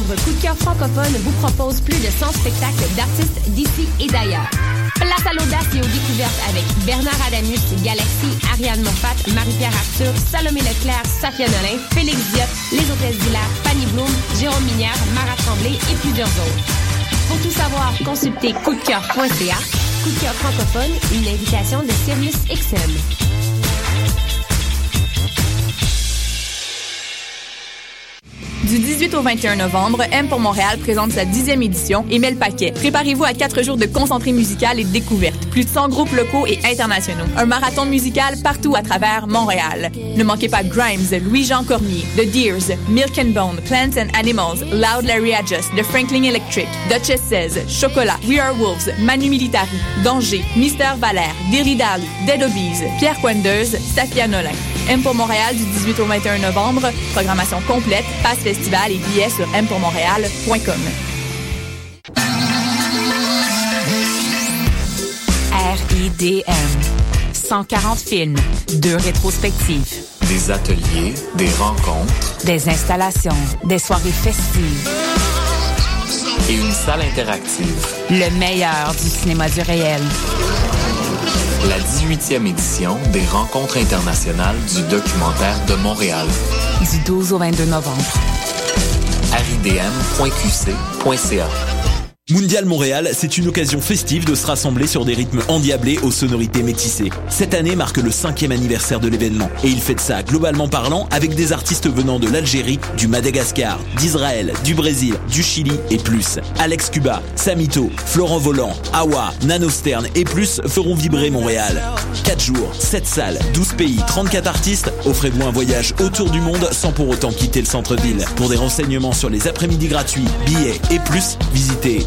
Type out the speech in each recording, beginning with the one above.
novembre, Coup de cœur francophone vous propose plus de 100 spectacles d'artistes d'ici et d'ailleurs. Place à l'audace et aux découvertes avec Bernard Adamus, Galaxy, Ariane Moffat, Marie-Pierre Arthur, Salomé Leclerc, Safia Nolin, Félix Diot, Les Hôtesses d'Hilaire, Fanny Bloom, Jérôme Minière, Marat Tremblay et plusieurs autres. Pour tout savoir, consultez coupdecoeur.ca. Coup de cœur francophone, une invitation de Sirius XM. Du 18 au 21 novembre, M pour Montréal présente sa dixième édition et met le paquet. Préparez-vous à quatre jours de concentré musical et de découverte. Plus de 100 groupes locaux et internationaux. Un marathon musical partout à travers Montréal. Ne manquez pas Grimes, Louis-Jean Cormier, The Deers, Milk and Bone, Plants and Animals, Loud Larry Adjust, The Franklin Electric, Duchess 16, Chocolat, We Are Wolves, Manu Militari, Danger, Mister Valère, Dally, Dead Obies, Pierre Quenders, Safia Nolin. M pour Montréal du 18 au 21 novembre. Programmation complète, passe festival et billets sur mpourmontréal.com. RIDM. 140 films, deux rétrospectives, Des ateliers, des rencontres des installations, des soirées festives, et une salle interactive. le meilleur du cinéma du réel. La 18e édition des rencontres internationales du documentaire de Montréal. Du 12 au 22 novembre. ridm.qc.ca. Mondial Montréal, c'est une occasion festive de se rassembler sur des rythmes endiablés aux sonorités métissées. Cette année marque le cinquième anniversaire de l'événement et il fait de ça, globalement parlant, avec des artistes venant de l'Algérie, du Madagascar, d'Israël, du Brésil, du Chili et plus. Alex Cuba, Samito, Florent Volant, Awa, Nano Stern et plus feront vibrer Montréal. 4 jours, 7 salles, 12 pays, 34 artistes, offrez-vous un voyage autour du monde sans pour autant quitter le centre-ville. Pour des renseignements sur les après-midi gratuits, billets et plus, visitez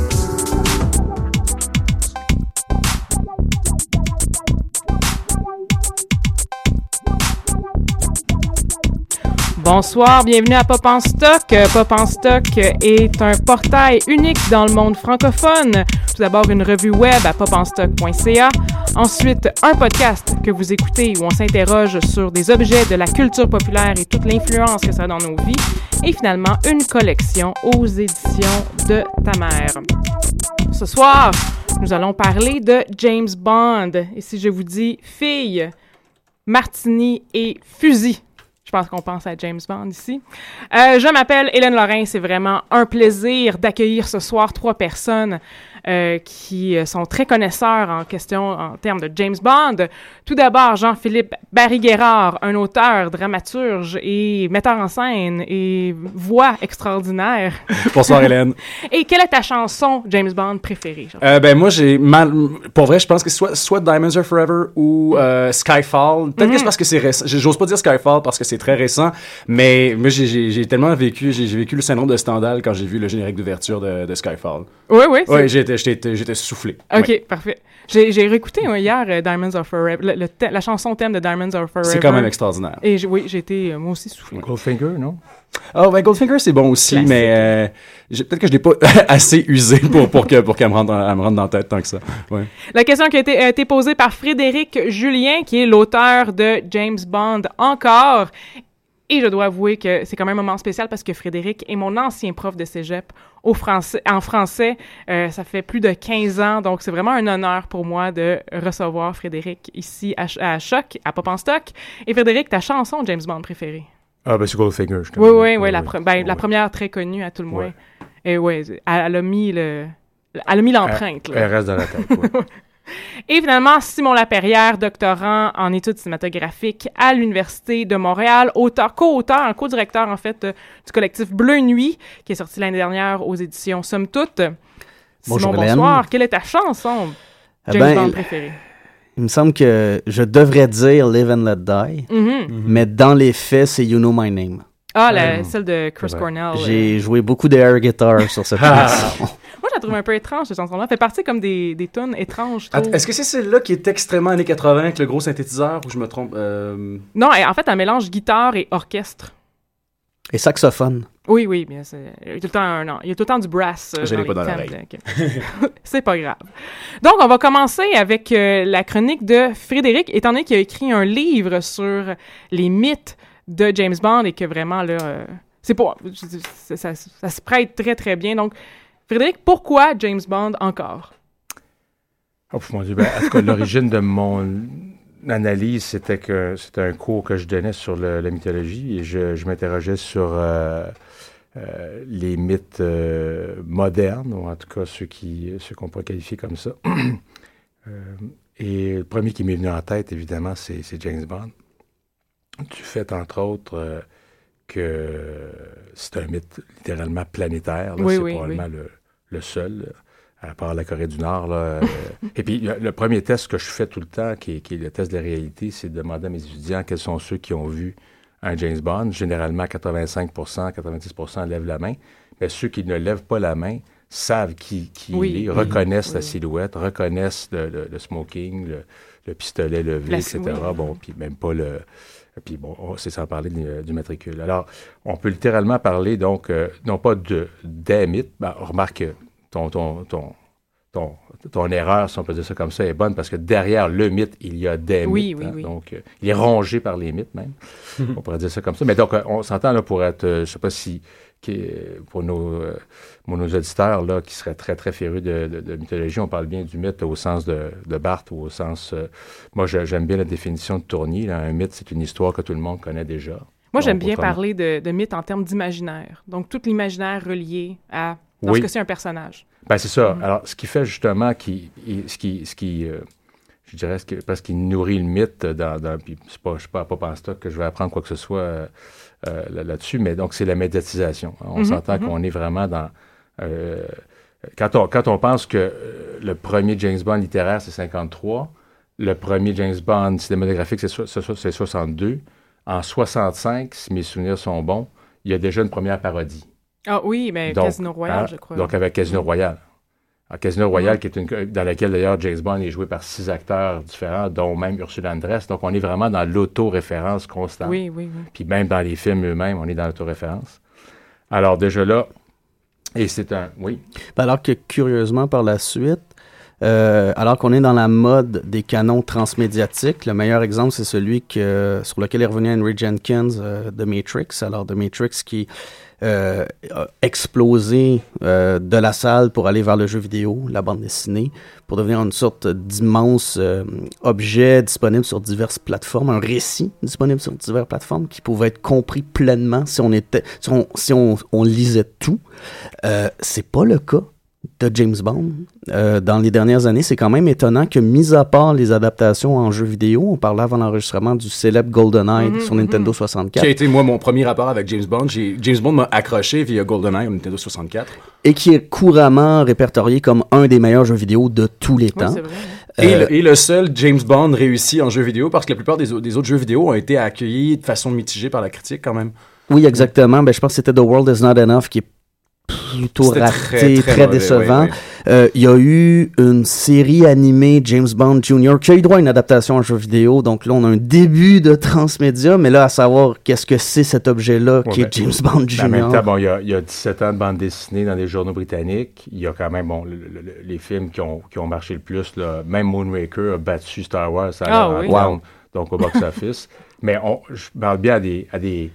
Bonsoir, bienvenue à Pop en Stock. Euh, Pop en Stock est un portail unique dans le monde francophone. Tout d'abord, une revue web à popenstock.ca. Ensuite, un podcast que vous écoutez où on s'interroge sur des objets de la culture populaire et toute l'influence que ça a dans nos vies. Et finalement, une collection aux éditions de ta mère. Ce soir, nous allons parler de James Bond. Et si je vous dis fille, martini et fusil, je pense qu'on pense à James Bond ici. Euh, je m'appelle Hélène Lorrain. C'est vraiment un plaisir d'accueillir ce soir trois personnes euh, qui euh, sont très connaisseurs en question en termes de James Bond. Tout d'abord, Jean-Philippe Barry-Guerrard, un auteur, dramaturge et metteur en scène et voix extraordinaire. Bonsoir Hélène. Et quelle est ta chanson James Bond préférée? Euh, ben moi j'ai mal pour vrai je pense que soit soit Diamonds Are Forever ou euh, Skyfall. Peut-être que c'est parce que c'est récent. J'ose pas dire Skyfall parce que c'est très récent, mais moi j'ai- j'ai j'ai tellement vécu j'ai j'ai vécu le syndrome de Stendhal quand j'ai vu le générique d'ouverture de, de Skyfall. Oui, oui. c'est- Ouais, j'étais j'étais j'étais soufflé. OK, Ouais. parfait. J'ai j'ai réécouté hier euh, Diamonds Are Forever, le- la chanson thème de Diamonds Are Forever. C'est quand même extraordinaire. Et j'ai- oui, j'ai été euh, moi aussi soufflé. Goldfinger, non? Oh ben Goldfinger c'est bon aussi, Classique. mais euh, j'ai- peut-être que je l'ai pas assez usé pour pour que pour qu'elle me rentre dans, elle me rentre dans la tête tant que ça. Ouais. La question qui a été, a été posée par Frédéric Julien, qui est l'auteur de James Bond encore. Et je dois avouer que c'est quand même un moment spécial parce que Frédéric est mon ancien prof de cégep au français, en français. Euh, ça fait plus de 15 ans, donc c'est vraiment un honneur pour moi de recevoir Frédéric ici à, Ch- à Choc, à Pop en Stock. Et Frédéric, ta chanson James Bond préférée? Ah, ben c'est Goldfinger. je Oui, oui, oui, la, pre- ben, la première très connue à tout le moins. Ouais. Et ouais, elle, elle a mis le... Elle a mis l'empreinte. là. Elle reste dans la tête. Et finalement, Simon Laperrière, doctorant en études cinématographiques à l'Université de Montréal, auteur, co-auteur, co-directeur en fait euh, du collectif Bleu Nuit, qui est sorti l'année dernière aux éditions Somme Toute. Bonjour, Simon, Hélène. bonsoir. Quelle est ta chanson, Eh James ben, Bond préférée? Il me semble que je devrais dire Live and Let Die, Mhm. mais dans les faits, c'est You Know My Name. Ah, la- Mm. celle de Chris. Cornell. euh. J'ai joué beaucoup de air guitar sur cette Ah. chanson. Moi, trouve un peu étrange, cette chanson-là. fait partie comme des, des tunes étranges. je. Est-ce que c'est celle-là qui est extrêmement années 80 avec le gros synthétiseur ou je me trompe euh, Non, et en fait, un mélange guitare et orchestre. Et saxophone. Oui, oui, bien c'est- il y a tout le temps un- non, il y a tout le temps du brass. euh, Je l'ai les pas dans l'oreille. de- ok. c'est pas grave. Donc, on va commencer avec euh, la chronique de Frédéric, étant donné qu'il a écrit un livre sur les mythes de James Bond et que vraiment, là, euh, c'est pas... Ça, ça- ça se prête très, très bien. Donc, Frédéric, pourquoi James Bond encore? Oh, mon Dieu. Ben, en tout cas, l'origine de mon analyse, c'était que c'était un cours que je donnais sur le- la mythologie et je, je m'interrogeais sur euh, euh, les mythes euh, modernes, ou en tout cas ceux qui ceux qu'on pourrait qualifier comme ça. Et le premier qui m'est venu en tête, évidemment, c'est James Bond. Du fait, entre autres, que c'est un mythe littéralement planétaire. Oui, c'est oui, probablement le, le seul, euh, à part la Corée du Nord. là, euh, et puis, le, premier test que je fais tout le temps, qui est, qui est le test de la réalité, c'est de demander à mes étudiants quels sont ceux qui ont vu un James Bond. Généralement, 85% 90% lèvent la main. Mais ceux qui ne lèvent pas la main savent qui, qui Oui, il est, oui, reconnaissent oui, la silhouette, reconnaissent le, le- le smoking, le, le pistolet levé, La- etc. Bon, puis même pas le... Puis bon, on- c'est sans parler du, du matricule. Alors, on peut littéralement parler, donc, euh, non pas de des mythes, ben, remarque, euh, ton, ton, ton, ton, ton erreur, si on peut dire ça comme ça, est bonne parce que derrière le mythe, il y a des Oui, mythes. oui, hein. oui. Donc, euh, il est rongé par les mythes même. on pourrait dire ça comme ça. Mais donc, euh, on s'entend là pour être, euh, je sais pas si, pour nos, euh, nos auditeurs là, qui seraient très, très férus de, de- de mythologie, on parle bien du mythe au sens de, de Barthes ou au sens. euh, moi, j'aime bien la définition de Tournier. là. Un mythe, c'est une histoire que tout le monde connaît déjà. Moi, j'aime bien autrement- parler de, mythes en termes d'imaginaire. Donc, tout l'imaginaire relié à, dans ce Oui. cas-ci, un personnage. Ben, c'est ça. Mhm. Alors, ce qui fait justement, qui, ce qui, ce qui euh, je dirais, ce que- parce qu'il nourrit le mythe dans, dans puis c'est pas, je suis pas Pop en stock que je vais apprendre quoi que ce soit euh, là- là-dessus, mais donc c'est la médiatisation. On Mhm, s'entend mhm. qu'on est vraiment dans, euh, quand on, quand on pense que euh, le premier James Bond littéraire, c'est 53, le premier James Bond cinématographique, c'est so- c'est so- c'est 62, en 65, si mes souvenirs sont bons, il y a déjà une première parodie. Ah oui, mais Donc, Casino Royale, hein, je crois. Donc, avec Casino Royale. Alors, Casino Royale, Mhm. qui est une, dans laquelle d'ailleurs James Bond est joué par six acteurs différents, dont même Ursula Andress. Donc, on est vraiment dans l'auto-référence constante. Oui, oui, oui. Puis même dans les films eux-mêmes, on est dans l'auto-référence. Alors, déjà là, et c'est un. Oui. Ben alors que curieusement, par la suite, euh, alors qu'on est dans la mode des canons transmédiatiques, le meilleur exemple, c'est celui que, sur lequel est revenu Henry Jenkins euh, de Matrix. Alors, de Matrix qui euh, a explosé de la salle pour aller vers le jeu vidéo, la bande dessinée, pour devenir une sorte d'immense euh, objet disponible sur diverses plateformes, un récit disponible sur diverses plateformes qui pouvait être compris pleinement si on était, si on, si on, on lisait tout. Euh, c'est pas le cas de James Bond. Euh, dans les dernières années, c'est quand même étonnant que, mis à part les adaptations en jeux vidéo, on parlait avant l'enregistrement du célèbre GoldenEye Mhm, sur Nintendo 64. Qui a été, moi, mon premier rapport avec James Bond. James Bond m'a accroché via GoldenEye au Nintendo 64. et qui est couramment répertorié comme un des meilleurs jeux vidéo de tous les temps. Et, Euh, le, et le seul James Bond réussi en jeu vidéo, parce que la plupart des autres jeux vidéo ont été accueillis de façon mitigée par la critique quand même. Oui, exactement. Ben, je pense que c'était The World Is Not Enough qui est plutôt raté, très, très, très mauvais, décevant. oui, oui. Euh, Il y a eu une série animée James Bond Jr. qui a eu droit à une adaptation en jeu vidéo. Donc là, on a un début de transmédia, mais là, à savoir qu'est-ce que c'est cet objet-là qui est ben, James Bond Jr. En même temps, bon, il y, a, il y a 17 ans de bande dessinée dans les journaux britanniques. Il y a quand même, bon, le- le- le- les films qui ont, qui ont marché le plus, là, même Moonraker a battu Star Wars à Ah oui. donc au box-office. Mais on, je parle bien à des, à des,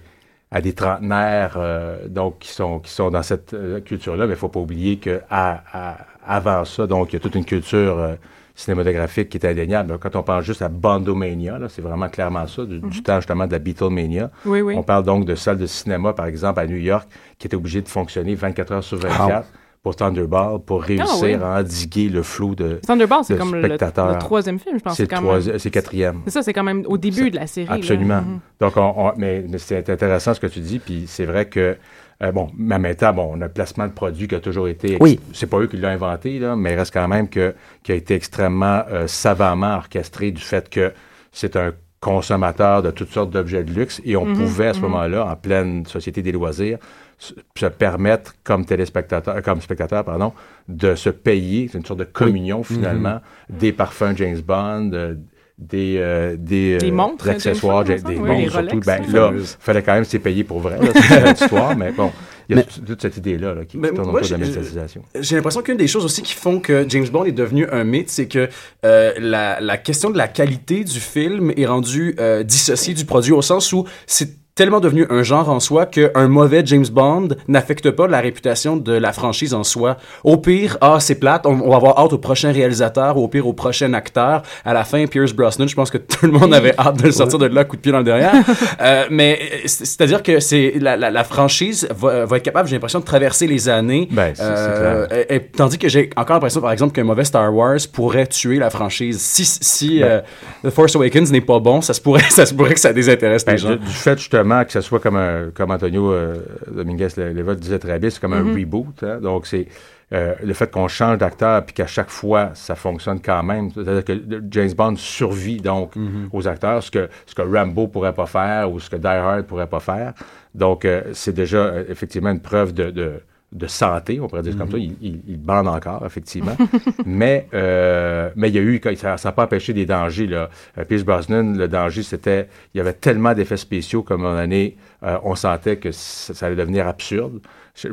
à des trentenaires euh, donc, qui, sont, qui sont dans cette euh, culture-là, mais il ne faut pas oublier qu'avant ça, donc, il y a toute une culture euh, cinématographique qui est indéniable. Quand on pense juste à Bondomania, là, c'est vraiment clairement ça, du, du temps justement de la Beatlemania. Oui, oui. On parle donc de salles de cinéma, par exemple, à New York, qui étaient obligées de fonctionner 24 heures sur 24 pour Thunderball, pour réussir oui. à endiguer le flou de, Thunderball, c'est comme le, spectateurs. le troisième film, je pense. C'est le quand troisi- même- c'est quatrième. C'est ça, c'est quand même au début de la série. Absolument. Mhm. Donc, on, on- mais, mais c'est intéressant ce que tu dis, puis c'est vrai que, euh, bon, mais en même temps, bon, on a le placement de produit qui a toujours été... Oui. C'est pas eux qui l'ont inventé, là, mais il reste quand même que, qui a été extrêmement euh, savamment orchestré du fait que c'est un consommateur de toutes sortes d'objets de luxe et on Mhm, pouvait à ce mhm. moment-là, en pleine société des loisirs, se- permettre comme téléspectateur, comme spectateur, pardon, de se payer, c'est une sorte de communion finalement, des parfums James Bond, euh, des, euh, des, Des euh, montres, des accessoires, James des, Bond, des oui, montres surtout. Ben, les là, fallait quand même s'y payer pour vrai, histoire, mais bon, il y a Mais- toute, cette idée-là là, qui Mais tourne autour de la j'ai- médiatisation. J'ai l'impression qu'une des choses aussi qui font que James Bond est devenu un mythe, c'est que euh, la, la question de la qualité du film est rendue euh, dissociée du produit au sens où c'est tellement devenu un genre en soi qu'un mauvais James Bond n'affecte pas la réputation de la franchise en soi. Au pire, ah, c'est plate, on, on va avoir hâte au prochain réalisateur ou au pire au prochain acteur. À la fin, Pierce Brosnan, je pense que tout le monde avait hâte de le sortir de là, coup de pied dans le derrière. Euh, mais c'est- c'est-à-dire que c'est la, la, la franchise va, va être capable, j'ai l'impression, de traverser les années. Ben, Euh, et- et- tandis que j'ai encore l'impression, par exemple, qu'un mauvais Star Wars pourrait tuer la franchise. Si, si Ben. euh, The Force Awakens n'est pas bon, ça se pourrait, ça se pourrait que ça désintéresse Ben, les gens. du, du fait justement que ce soit comme, un, comme Antonio euh, Dominguez Leva disait très bien, c'est comme un Mhm. reboot. hein. Donc, c'est euh, le fait qu'on change d'acteur puis qu'à chaque fois, ça fonctionne quand même. C'est-à-dire que James Bond survit donc Mhm. aux acteurs, ce que, ce que Rambo pourrait pas faire ou ce que Die Hard pourrait pas faire. Donc, euh, c'est déjà euh, effectivement une preuve de, de, de santé, on pourrait dire comme ça. Il, il, il bande encore, effectivement. mais, euh, mais il y a eu, ça n'a pas empêché des dangers. Là. Euh, Pierce Brosnan, le danger, c'était, il y avait tellement d'effets spéciaux un moment donné, euh, on sentait que ça, ça allait devenir absurde.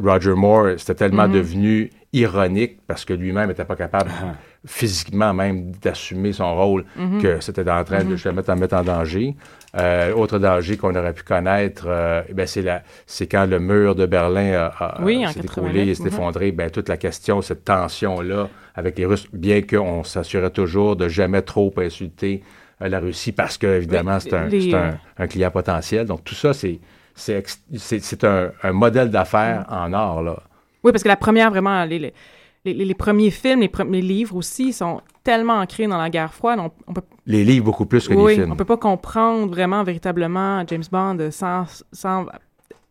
Roger Moore, c'était tellement Mhm. devenu ironique parce que lui-même n'était pas capable physiquement même d'assumer son rôle Mhm. que c'était en train de Mhm. se mettre en, mettre en danger. Euh, autre danger qu'on aurait pu connaître, euh, ben c'est la, c'est quand le mur de Berlin a, a- Oui, s'est 89, écroulé et s'est mhm. effondré. Ben, toute la question, cette tension-là avec les Russes, bien qu'on s'assurait toujours de jamais trop insulter euh, la Russie parce que, évidemment, c'est un, les, c'est un- euh, un client potentiel. Donc, tout ça, c'est, c'est, ex- c'est, c'est un, un modèle d'affaires en or, là. Oui, parce que la première, vraiment, les, les, les- les premiers films, les premiers livres aussi sont tellement ancrés dans la guerre froide. On, on peut, Les livres beaucoup plus que oui, les films. on peut pas comprendre vraiment, véritablement James Bond sans, sans,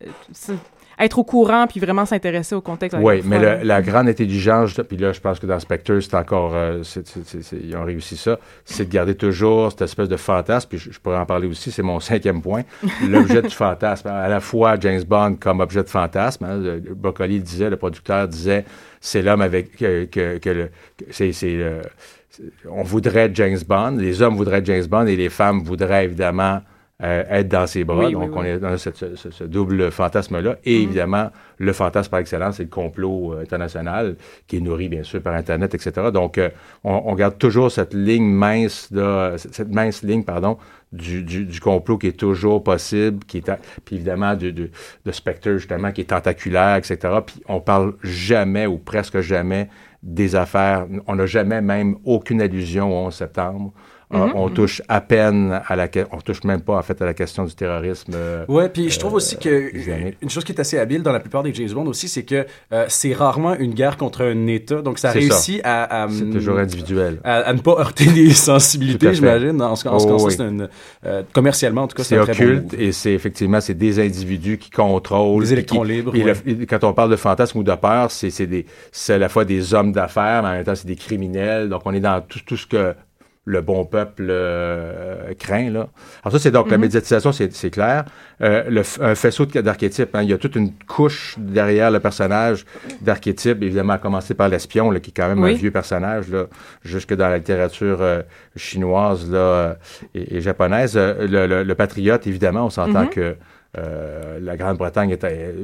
euh, sans être au courant puis vraiment s'intéresser au contexte. Oui, mais le- la grande intelligence, puis là, je pense que dans Spectre, c'est encore. euh, c'est- c'est- c'est- c'est- ils ont réussi ça. C'est de garder toujours cette espèce de fantasme, puis je, je pourrais en parler aussi, c'est mon cinquième point. L'objet du fantasme. À la fois James Bond comme objet de fantasme. hein, le- le Broccoli le disait, le producteur disait c'est l'homme avec. que, que- que le- que c'est. c'est le- c'est- on voudrait James Bond, les hommes voudraient James Bond et les femmes voudraient évidemment euh, être dans ses bras. Oui, oui, Donc, on est dans ce, ce- ce double fantasme-là. Et Mhm. évidemment, le fantasme par excellence, c'est le complot euh, international qui est nourri, bien sûr, par Internet, etc. Donc, euh, on, on garde toujours cette ligne mince, cette mince ligne, pardon, du, du, du complot qui est toujours possible, qui est, puis évidemment, de, de, de Spectre, justement, qui est tentaculaire, etc. Puis on parle jamais ou presque jamais des affaires. On n'a jamais même aucune allusion au 11 septembre. Euh, Mhm. on touche à peine à la on touche même pas en fait à la question du terrorisme. euh, Ouais, puis je trouve euh, aussi que une chose qui est assez habile dans la plupart des James Bond aussi, c'est que euh, c'est rarement une guerre contre un État, donc ça C'est réussit ça. à, à, C'est toujours individuel. à, à ne pas heurter les sensibilités, j'imagine. En ce, en ce Oh, oui. c'est une euh, commercialement en tout cas, C'est c'est un très bon occulte et c'est effectivement c'est des individus qui contrôlent Des puis électrons qui- libres, ouais. le- quand on parle de fantasme ou de peur, c'est c'est des c'est à la fois des hommes d'affaires, mais en même temps c'est des criminels. Donc on est dans tout, tout ce que le bon peuple euh, craint là. Alors ça c'est donc la Mhm. médiatisation c'est c'est clair. Euh, le un faisceau d'archétypes. hein. Il y a toute une couche derrière le personnage d'archétypes. Évidemment à commencer par l'espion qui est quand même Oui. un vieux personnage là, jusque dans la littérature euh, chinoise là euh, et, et japonaise. Le, le- le patriote évidemment on s'entend Mhm. que euh, la Grande-Bretagne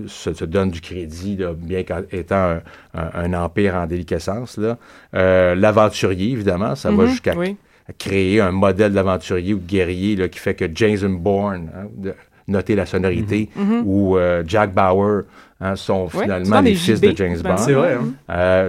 se, se donne du crédit, là, bien qu'étant un, un- un empire en déliquescence. là. Euh, L'aventurier, évidemment, ça va Mhm, jusqu'à oui. Créer un modèle d'aventurier ou de guerrier là, qui fait que Jason Bourne, hein, de- notez la sonorité, Mhm. Mhm. ou euh, Jack Bauer hein, sont finalement les fils JB, de James ben, Bond. c'est vrai, hein. Euh,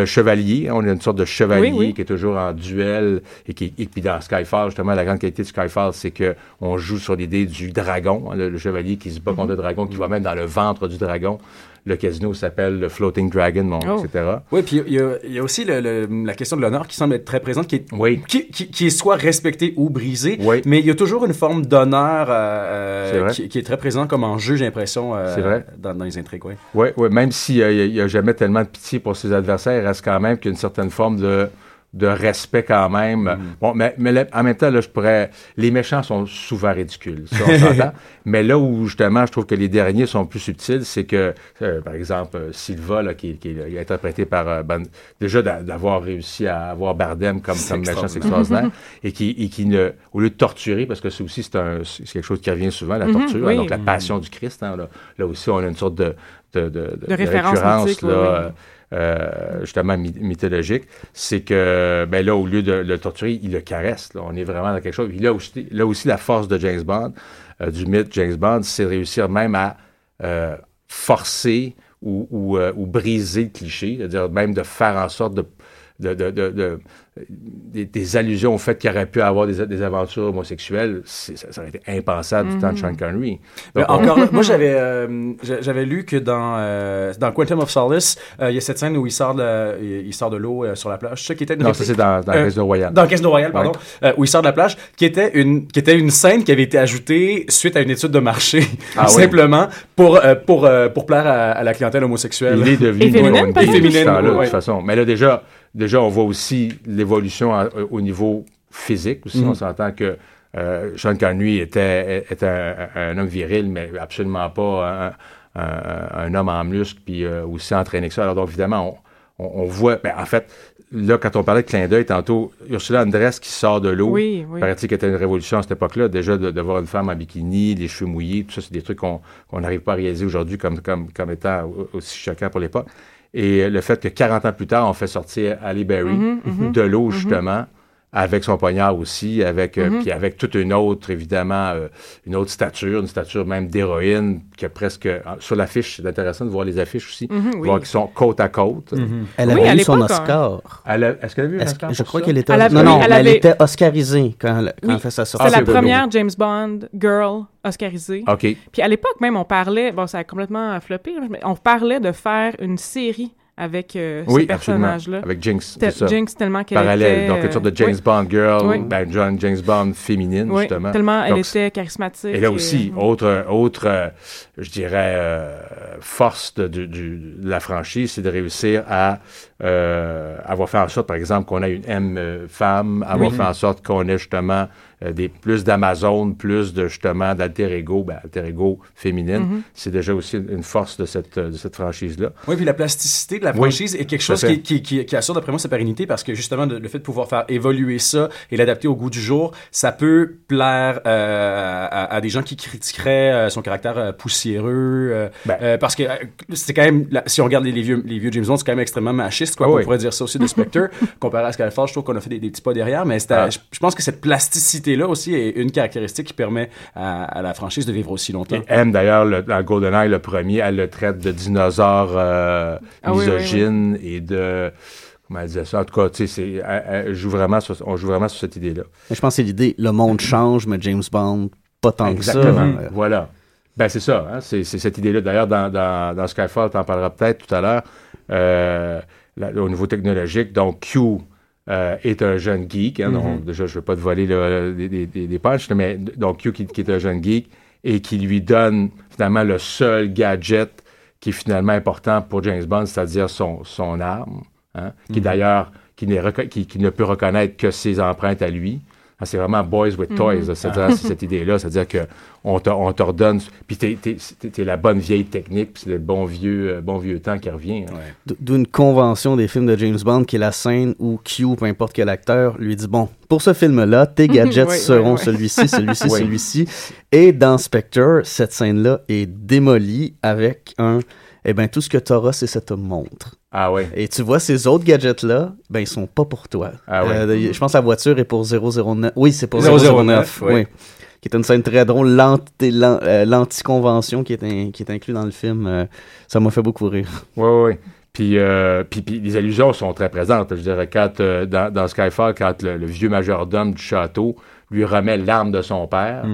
le chevalier, on a une sorte de chevalier Oui, oui. qui est toujours en duel et qui et puis dans Skyfall justement la grande qualité de Skyfall c'est que on joue sur l'idée du dragon, hein, le, le chevalier qui se bat contre le dragon, qui va même dans le ventre du dragon. Le casino s'appelle le Floating Dragon, bon, Oh. etc. Oui, puis il y, a- y a aussi le- le- la question de l'honneur qui semble être très présente, qui est, Oui. qui, qui- qui est soit respectée ou brisée, Oui. mais il y a toujours une forme d'honneur euh, vrai. qui, qui est très présent comme enjeu, j'ai l'impression, euh, C'est vrai. Dans, dans les intrigues. Oui, ouais, même s'il n'y a, jamais tellement de pitié pour ses adversaires, il reste quand même qu'une certaine forme de, de respect quand même. Bon, mais, mais là, en même temps, là, je pourrais. Les méchants sont souvent ridicules, ça, on s'entend. mais là où justement, je trouve que les derniers sont plus subtils, c'est que, euh, par exemple, euh, Silva, là, qui, qui est interprété par euh, Ben- déjà d'a- d'avoir réussi à avoir Bardem comme, comme méchant, c'est extraordinaire. extraordinaire, et qui, et qui ne, au lieu de torturer, parce que c'est aussi c'est un, c'est quelque chose qui revient souvent, la torture, oui. donc la passion du Christ. hein, là, là aussi, on a une sorte de de, de, De référence mythique, là, oui. euh, justement my- mythologique, c'est que ben là, au lieu de le torturer, il le caresse. Là. On est vraiment dans quelque chose. Puis là aussi, là aussi la force de James Bond, euh, du mythe James Bond, c'est réussir même à euh, forcer ou, ou, euh, ou briser le cliché, c'est-à-dire même de faire en sorte de, de, de, de- de- des, des allusions au fait qu'il aurait pu avoir des, des aventures homosexuelles, ça, ça aurait été impensable du temps de Sean Connery. Mais Donc, on- encore moi j'avais euh, j'a- j'avais lu que dans euh, dans Quantum of Solace, euh, il y a cette scène où il sort de il sort de l'eau euh, sur la plage. Ça qui était une Non, réplique- ça, c'est dans- dans euh, Casino Royale. Dans Casino Royale, pardon, Ouais. euh, où il sort de la plage, qui était une qui était une scène qui avait été ajoutée suite à une étude de marché, Ah oui. simplement pour euh, pour euh, pour plaire à, à la clientèle homosexuelle. Il est devenu Et féminine, depuis ce Féminine, de toute façon. Mais là, déjà, déjà on voit aussi l'évolution en- au niveau physique aussi. Mhm. On s'entend que euh, Sean Connery était, était un, un homme viril, mais absolument pas un, un- un homme en muscle, puis euh, aussi entraîné que ça. Alors, donc, évidemment, on, on- on voit... Ben, en fait, là, quand on parlait de clin d'œil tantôt, Ursula Andress qui sort de l'eau, Oui, oui. paraît-il qu'il était une révolution à cette époque-là. Déjà, de, de voir une femme en bikini, les cheveux mouillés, tout ça, c'est des trucs qu'on n'arrive pas à réaliser aujourd'hui comme, comme, comme étant au- aussi choquant pour l'époque. Et le fait que 40 ans plus tard, on fait sortir Ali Berry Mhm, mhm. de l'eau, justement, avec son poignard aussi, avec, euh, Mhm. puis avec toute une autre, évidemment, euh, une autre stature, une stature même d'héroïne, qui est presque... ah, Sur l'affiche, c'est intéressant de voir les affiches aussi, Mhm, oui. voir qu'ils sont côte à côte. Elle Oui, avait à eu son hein. Oscar. Elle a- Est-ce qu'elle a vu un Oscar je crois qu'elle était. Elle avait- non, non, elle elle avait- était oscarisée quand elle, quand Oui. elle fait sa C'est sortie. la première James Bond girl oscarisée. OK. Puis à l'époque même, on parlait, bon, ça a complètement floppé, mais on parlait de faire une série avec euh, Oui, ce personnage-là. Avec Jinx, c'est ça. Jinx, tellement qu'elle Parallèle, était... donc une sorte de euh, James oui. Bond girl, Oui. ben, John, James Bond féminine, Oui, justement. tellement elle Donc, était charismatique. Et là aussi, euh, autre, autre euh, je dirais, euh, force de, du- de la franchise, c'est de réussir à euh, avoir fait en sorte, par exemple, qu'on ait une M euh, femme, avoir fait en sorte qu'on ait justement euh, des, plus d'Amazon, plus de justement d'alter ego, ben, alter ego féminine. Mhm. C'est déjà aussi une force de cette, euh, de cette franchise-là. Oui, puis la plasticité de la Oui, franchise est quelque chose qui, qui, qui, qui assure, d'après moi, sa pérennité parce que justement, le, fait de pouvoir faire évoluer ça et l'adapter au goût du jour, ça peut plaire euh, à, à des gens qui critiqueraient euh, son caractère euh, poussiéreux. euh, Ben. euh, parce que euh, c'est quand même, si on regarde les, les vieux, les vieux James Bond, c'est quand même extrêmement machiste, quoi. Ah on pourrait dire ça aussi de Spectre. comparé à Skyfall, je trouve qu'on a fait des, des petits pas derrière, mais Ah. je, je pense que cette plasticité-là aussi est une caractéristique qui permet à, à la franchise de vivre aussi longtemps. Et M, d'ailleurs, le- dans GoldenEye, le premier, elle le traite de dinosaure euh, Ah oui, oui, misogyne et de... Comment elle disait ça? En tout cas, tu sais, c'est- elle- elle joue vraiment sur- on joue vraiment sur cette idée-là. Mais je pense que c'est l'idée, le monde change, mais James Bond, pas tant Exactement. que ça. Euh, Voilà. Ben, c'est ça. hein, C'est cette idée-là. D'ailleurs, dans, dans, dans Skyfall, tu en parleras peut-être tout à l'heure, euh, là, au niveau technologique. Donc, Q euh, est un jeune geek. hein, donc, déjà, je ne veux pas te voler le- des, punchs, mais donc Q qui, qui est un jeune geek et qui lui donne finalement le seul gadget qui est finalement important pour James Bond, c'est-à-dire son, son arme, hein, qui d'ailleurs reco- qui, qui ne peut reconnaître que ses empreintes à lui. Ah, C'est vraiment boys with toys, là, c'est-à-dire c'est cette idée-là, c'est-à-dire que on te, on te redonne, puis t'es, t'es, t'es- t'es la bonne vieille technique, puis c'est le bon vieux, euh, bon vieux temps qui revient. hein. d- D'une convention des films de James Bond qui est la scène où Q, peu importe quel acteur, lui dit Bon, pour ce film-là, tes gadgets Ouais, seront ouais, ouais. celui-ci, celui-ci, celui-ci. Et dans Spectre, cette scène-là est démolie avec un Eh bien, tout ce que tu auras, c'est cette montre. Ah ouais. Et tu vois, ces autres gadgets-là, ben, ils sont pas pour toi. Ah ouais. Euh, je pense que la voiture est pour 009. Oui, c'est pour 009, 009. ouais. oui. Qui est une scène très drôle, euh, l'anti-convention qui, est in- qui est inclus dans le film. euh, ça m'a fait beaucoup rire. Oui, oui. Puis, euh, puis, puis les allusions sont très présentes. Je dirais, quand, euh, dans, dans Skyfall, quand le, le vieux majordome du château lui remet l'arme de son père,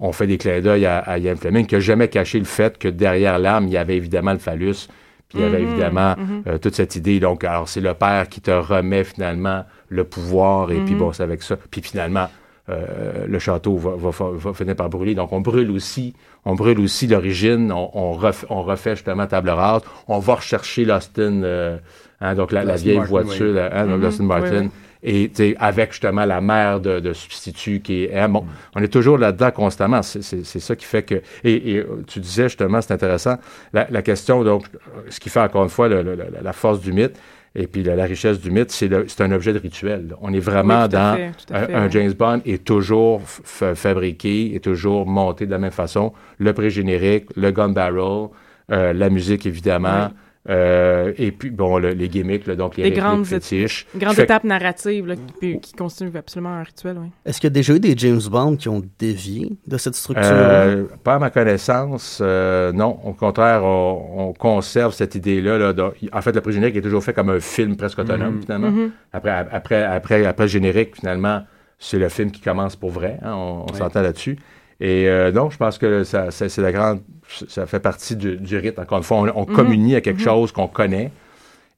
on fait des clins d'œil à, à Ian Fleming, qui n'a jamais caché le fait que derrière l'arme, il y avait évidemment le phallus, puis il y avait Mhm, évidemment mhm. euh, toute cette idée. Donc, alors, c'est le père qui te remet finalement le pouvoir, et puis bon, c'est avec ça. Puis finalement, euh, le château va, va, fa- va finir par brûler. Donc, on brûle aussi, on brûle aussi l'origine, on, on, refait, on refait justement table rase, on va rechercher l'Austin, euh, hein, donc la, vieille Martin, voiture, oui. la- hein, Mhm, l'Aston Martin, oui, et avec justement la mère de, de substitut qui est M. Bon, on est toujours là-dedans constamment. C'est- C'est c'est ça qui fait que. Et, et, euh, tu disais justement, c'est intéressant, la, la question, donc, euh, ce qui fait encore une fois le- le- la force du mythe. Et puis la, la richesse du mythe, c'est un objet de rituel. là. On est vraiment Oui, dans fait, un. James Bond est toujours fabriqué, est toujours monté de la même façon. Le pré-générique, le gun barrel, euh, la musique évidemment, euh, et puis bon le- les gimmicks, là, donc les, grandes, fétiches. grandes Fait que- étapes narratives là, qui, qui constituent absolument un rituel. Oui. Est-ce qu'il y a déjà eu des James Bond qui ont dévié de cette structure Euh, pas à ma connaissance, euh, non. Au contraire, on, on conserve cette idée-là. là, de- en fait, le pré-générique est toujours fait comme un film presque autonome, Mhm. finalement. Mhm. Après, après, après, après le générique, finalement, c'est le film qui commence pour vrai. hein, on on Ouais. s'entend là-dessus. Et euh, non, je pense que ça- c'est la grande, ça fait partie du, du rite. Encore une fois, on, on Mhm. communie à quelque Mhm. chose qu'on connaît.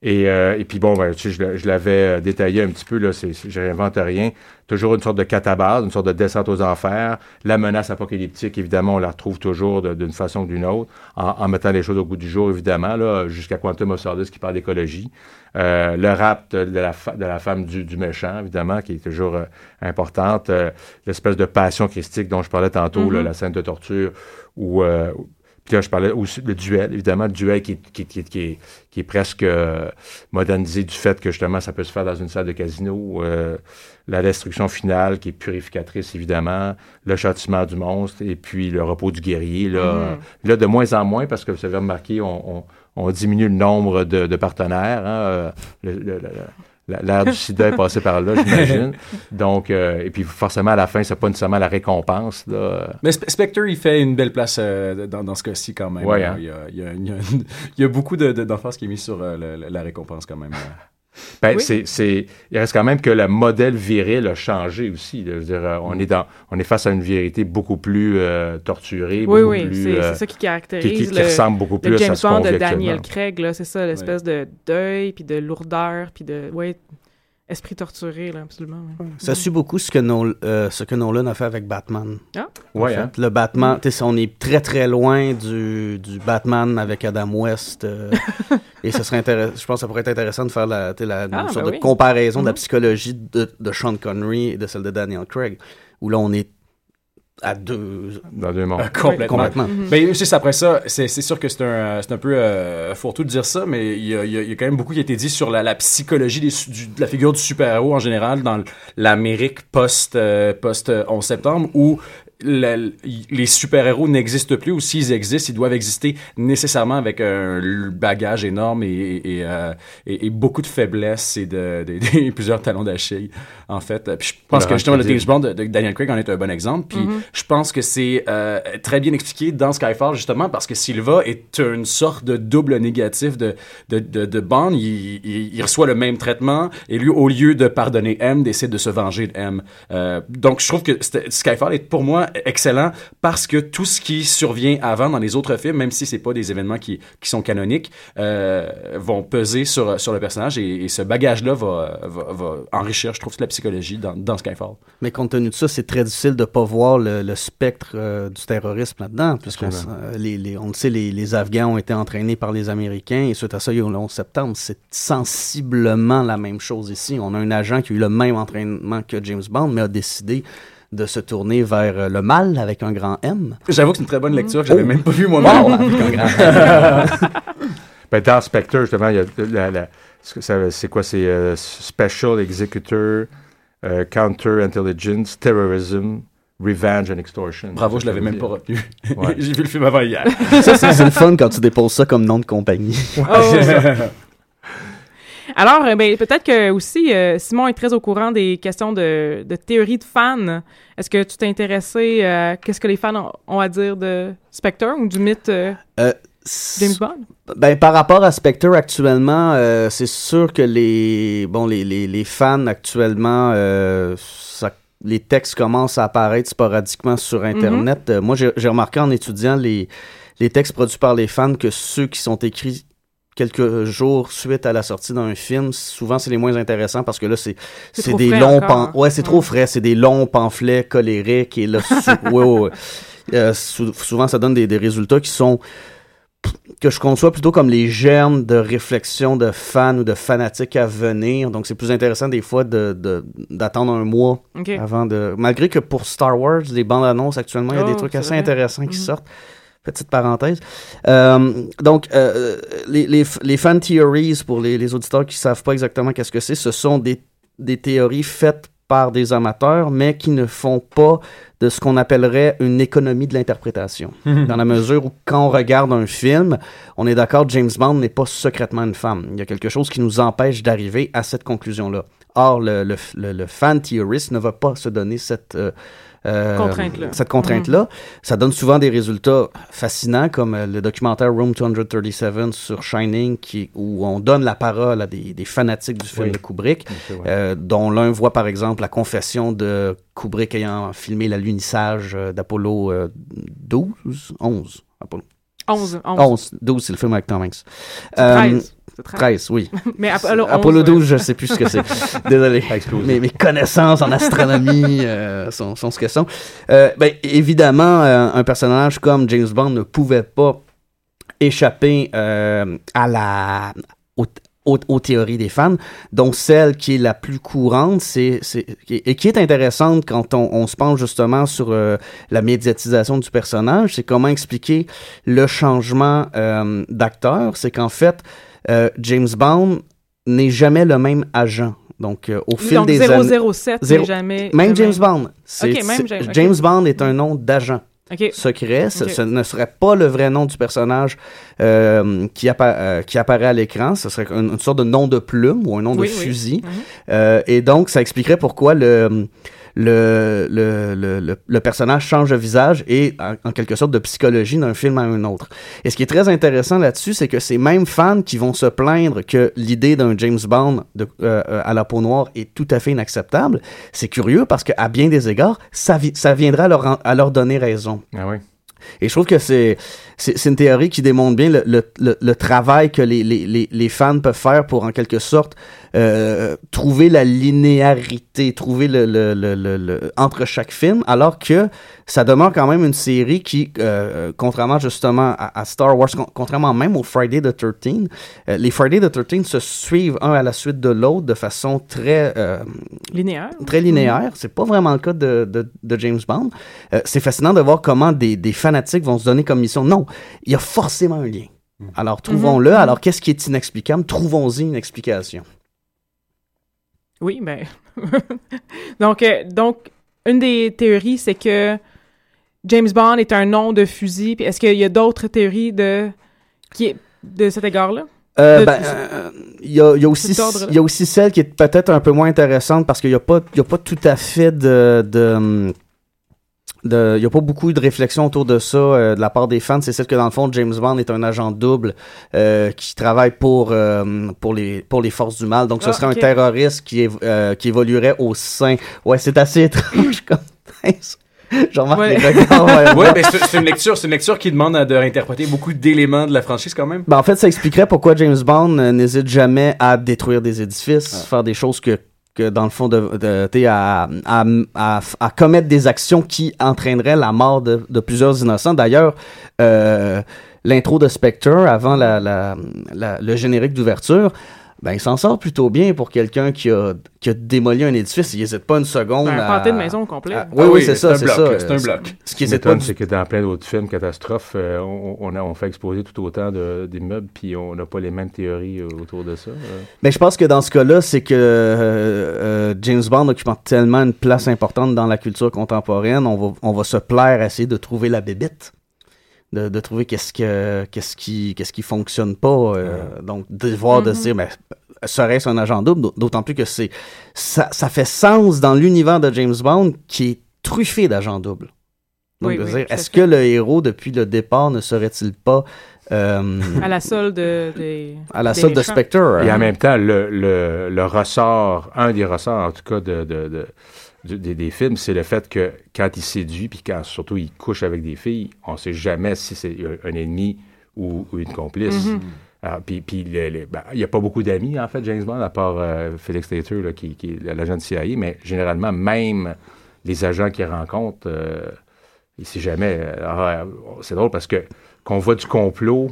Et, euh, et puis bon, ben, tu sais, je, l'a- je l'avais euh, détaillé un petit peu, là, c'est, je n'invente rien. Toujours une sorte de catabase, une sorte de descente aux enfers. La menace apocalyptique, évidemment, on la retrouve toujours d'une façon ou d'une autre, en, en mettant les choses au goût du jour, évidemment, là, jusqu'à Quantum of Solace qui parle d'écologie. Euh, le rap de, la, de la femme du, du méchant, évidemment, qui est toujours euh, importante. Euh, l'espèce de passion christique dont je parlais tantôt, là, Mhm. la scène de torture, où... là, je parlais aussi le duel, évidemment, le duel qui, est- qui, qui, qui est, qui est presque euh, modernisé du fait que justement ça peut se faire dans une salle de casino. euh, la destruction finale qui est purificatrice, évidemment, le châtiment du monstre et puis le repos du guerrier. Là, Mhm. euh, là de moins en moins, parce que vous avez remarqué, on, on, on diminue le nombre de, de partenaires. hein, euh, le- le- le- L'ère du sida est passée par là, j'imagine. Donc, euh, et puis forcément, à la fin, c'est pas nécessairement la récompense. Là. Mais Sp- Spectre, il fait une belle place euh, dans, dans ce cas-ci quand même. Ouais, hein. il, y a, il, y a, il y a- il y a beaucoup de- de- d'emphase qui est mis sur euh, le- le- la récompense quand même. Ben, Oui. c'est, c'est, il reste quand même que le modèle viril a changé aussi. Je veux dire, euh, on, est dans, on est face à une vérité beaucoup plus euh, torturée, Oui, beaucoup oui, plus, c'est euh, c'est ça qui qui, caractérise qui- qui le, ressemble beaucoup plus le à James ce qu'on Bond de Daniel. Craig. là, C'est ça, l'espèce de deuil, puis de lourdeur, puis de ouais, esprit torturé, là, absolument. Ça suit beaucoup ce que, Nol- euh, ce que Nolan a fait avec Batman. Ah. En Ouais, fait, hein. Le Batman, tu sais, on est très très loin du, du Batman avec Adam West. et ce serait intéressant, je pense que ça pourrait être intéressant de faire la, une Ah, sorte ben de oui. comparaison de la Mhm. psychologie de, de Sean Connery et de celle de Daniel Craig. Où là, on est à deux. Dans deux mondes. Euh, complètement. Complètement. Ben, juste après ça, c'est sûr que c'est un, c'est un peu euh, fourre-tout de dire ça, mais il y, a, il y y a quand même beaucoup qui a été dit sur la, la psychologie des su- du- de la figure du super-héros en général dans l'Amérique post, euh, post euh, 11 septembre, où la- les super-héros n'existent plus, ou s'ils existent, ils doivent exister nécessairement avec un bagage énorme et, et, euh, et- et beaucoup de faiblesses et de, de- de- plusieurs talons d'Achille, en fait. Puis je pense Le que justement, le. James Bond de, de Daniel Craig en est un bon exemple. Puis Mhm. je pense que c'est euh, très bien expliqué dans Skyfall, justement, parce que Silva est une sorte de double négatif de, de, de, de Bond. Il, il, il reçoit le même traitement et lui, au lieu de pardonner M, décide de se venger de M. Euh, donc, je trouve que Skyfall est pour moi excellent parce que tout ce qui survient avant dans les autres films, même si c'est pas des événements qui, qui sont canoniques, euh, vont peser sur, sur le personnage et, et ce bagage-là va, va, va enrichir, je trouve, la psychologie dans, dans Skyfall. Mais compte tenu de ça, c'est très difficile de pas voir le, le spectre euh, du terrorisme là-dedans, puisqu'on euh, les, les- on le sait, les, les Afghans ont été entraînés par les Américains, et suite à ça, il y a eu le 11 septembre. C'est sensiblement la même chose ici. On a un agent qui a eu le même entraînement que James Bond, mais a décidé de se tourner vers euh, le mal avec un grand M. J'avoue que c'est une très bonne lecture que j'avais Oh. même pas vue moi-même. Wow, avec un grand M. Ben, dans Spectre, justement, il y a la- c'est quoi? C'est euh, Special Executor, euh, Counter-Intelligence, Terrorism, Revenge and Extortion. Bravo, je l'avais même pas retenu. Ouais. J'ai vu le film avant hier. Ça, c'est c'est le fun quand tu déposes ça comme nom de compagnie. Oh. Alors, euh, ben, peut-être que aussi, euh, Simon est très au courant des questions de, de théorie de fans. Est-ce que tu t'es intéressé à qu'est-ce que les fans ont, ont à dire de Spectre ou du mythe euh, Euh, James Bond? Ben, par rapport à Spectre actuellement, euh, c'est sûr que les, bon, les, les, les fans actuellement, euh, ça- les textes commencent à apparaître sporadiquement sur Internet. Euh, moi, j'ai j'ai remarqué en étudiant les, les textes produits par les fans que ceux qui sont écrits quelques jours suite à la sortie d'un film, souvent c'est les moins intéressants parce que là c'est C'est des frais longs pan- ouais c'est Ouais. trop frais, c'est des longs pamphlets colériques et là sou- ouais, ouais, ouais. Euh, sou- souvent ça donne des, des résultats qui sont que je conçois plutôt comme les germes de réflexion de fans ou de fanatiques à venir. Donc, c'est plus intéressant des fois de, de- d'attendre un mois avant de... Malgré que pour Star Wars, les bandes annonces actuellement, il y a Oh, des trucs c'est assez vrai. intéressants qui Mhm. sortent. Petite parenthèse. Euh, donc, euh, les, les, les fan theories, pour les, les auditeurs qui savent pas exactement qu'est-ce que c'est, ce sont des, des théories faites par des amateurs, mais qui ne font pas de ce qu'on appellerait une économie de l'interprétation. Dans la mesure où, quand on regarde un film, on est d'accord, James Bond n'est pas secrètement une femme. Il y a quelque chose qui nous empêche d'arriver à cette conclusion-là. Or, le, le, le- le fan theorist ne va pas se donner cette... euh, euh, Contrainte-là. cette contrainte-là. Ça donne souvent des résultats fascinants, comme euh, le documentaire Room 237 sur Shining, qui, où on donne la parole à des, des fanatiques du film Oui. de Kubrick, C'est vrai. euh, dont l'un voit par exemple la confession de Kubrick ayant filmé l'alunissage euh, d'Apollo euh, 12, 11. Apollo. 11. 11. 11, 12, c'est le film avec Tom Hanks. C'est Euh, 13. C'est 13. 13, oui. Mais Apollo 11, Apollo ouais. 12, je sais plus ce que c'est. Désolé. Mes, mes connaissances en astronomie euh, sont, sont ce qu'elles sont. Euh, ben, évidemment, euh, un personnage comme James Bond ne pouvait pas échapper euh, à la aux, aux- aux théories des fans, dont celle qui est la plus courante, c'est, c'est- et qui est intéressante quand on, on se penche justement sur euh, la médiatisation du personnage, c'est comment expliquer le changement euh, d'acteur. C'est qu'en fait, euh, James Bond n'est jamais le même agent. Donc, euh, au fil Donc des années... 007 Zéro- n'est jamais... Même James Bond. Même James- Bond est un nom d'agent secret. Ce, ne serait pas le vrai nom du personnage euh, qui, appa- euh, qui apparaît à l'écran. Ce serait une, une sorte de nom de plume ou un nom Oui, de oui. fusil. Mhm. Euh, et donc, ça expliquerait pourquoi le, le, le, le, le- personnage change de visage et, en, en quelque sorte, de psychologie d'un film à un autre. Et ce qui est très intéressant là-dessus, c'est que ces mêmes fans qui vont se plaindre que l'idée d'un James Bond de, euh, euh, à la peau noire est tout à fait inacceptable, c'est curieux parce qu'à bien des égards, ça, vi- ça viendra à leur, à leur donner raison. Ah oui. Et je trouve que c'est une théorie qui démontre bien le, le, le, le travail que les, les, les, les fans peuvent faire pour, en quelque sorte, euh, trouver la linéarité, trouver le, le, le, le, le- entre chaque film, alors que ça demeure quand même une série qui, euh, contrairement justement à, à Star Wars, con- contrairement même au Friday the 13, euh, les Friday the 13 se suivent un à la suite de l'autre de façon très... euh, Linéaire. très linéaire. C'est pas vraiment le cas de, de, de James Bond. Euh, c'est fascinant de voir comment des, des fanatiques vont se donner comme mission. Non, il y a forcément un lien. Alors, trouvons-le. Mhm. Alors, qu'est-ce qui est inexplicable? Trouvons-y une explication. Oui, ben. donc, euh, donc, une des théories, c'est que James Bond est un nom de fusil. Puis est-ce qu'il y a d'autres théories de, qui est, de cet égard-là? Euh, ben, euh, il y, a, y a aussi, y a aussi celle qui est peut-être un peu moins intéressante parce qu'il n'y a, pas- y a pas tout à fait de... hum, de- il n'y a pas beaucoup de réflexion autour de ça euh, de la part des fans. C'est celle que, dans le fond, James Bond est un agent double euh, qui travaille pour, euh, pour, les, pour les forces du mal. Donc, ce Ah, serait un terroriste qui, évo- euh, qui évoluerait au sein. Ouais, c'est assez étrange comme Je remarque Ouais. les regards, ouais, Ouais, ben c'est une lecture, c'est une lecture qui demande à de réinterpréter beaucoup d'éléments de la franchise quand même. Ben, en fait, ça expliquerait pourquoi James Bond euh, n'hésite jamais à détruire des édifices, faire des choses que, que dans le fond, de, de- à, à, à, à commettre des actions qui entraîneraient la mort de, de plusieurs innocents. D'ailleurs, euh, l'intro de Spectre, avant la, la, la- le générique d'ouverture, ben, il s'en sort plutôt bien pour quelqu'un qui a, qui a démoli un édifice. Il n'hésite pas une seconde. Un à- de maison au complet. à- oui, Ah oui, oui, c'est c'est ça, un c'est bloc, ça. c'est un bloc. Ce qui m'étonne, du c'est que dans plein d'autres films catastrophes, euh, on, on, a, on fait exploser tout autant de- d'immeubles, puis on n'a pas les mêmes théories euh, autour de ça. euh. Mais je pense que dans ce cas-là, c'est que euh, euh, James Bond occupant tellement une place importante dans la culture contemporaine, on va, on va se plaire à essayer de trouver la bébête. De, de trouver qu'est-ce que qu'est-ce qui qu'est-ce qui fonctionne pas euh, donc de voir de se dire mais serait-ce un agent double? D'aut- d'autant plus que c'est ça, ça fait sens dans l'univers de James Bond qui est truffé d'agents doubles donc Oui, de oui, dire tout à est-ce que le héros depuis le départ ne serait-il pas euh, À la solde de- des. à la des sorte de. Spectre Et hein? en même temps, le, le, le ressort, un des ressorts en tout cas de, de, de- du- des, des films, c'est le fait que quand il séduit, puis quand surtout il couche avec des filles, on ne sait jamais si c'est un ennemi ou, ou une complice. Mhm. Alors, puis ben, il n'y a pas beaucoup d'amis, en fait, James Bond, à part euh, Felix Leiter, là, qui, qui est l'agent de CIA, mais généralement, même les agents qu'il rencontre, euh, il sait jamais. euh, ah, c'est drôle parce que qu'on voit du complot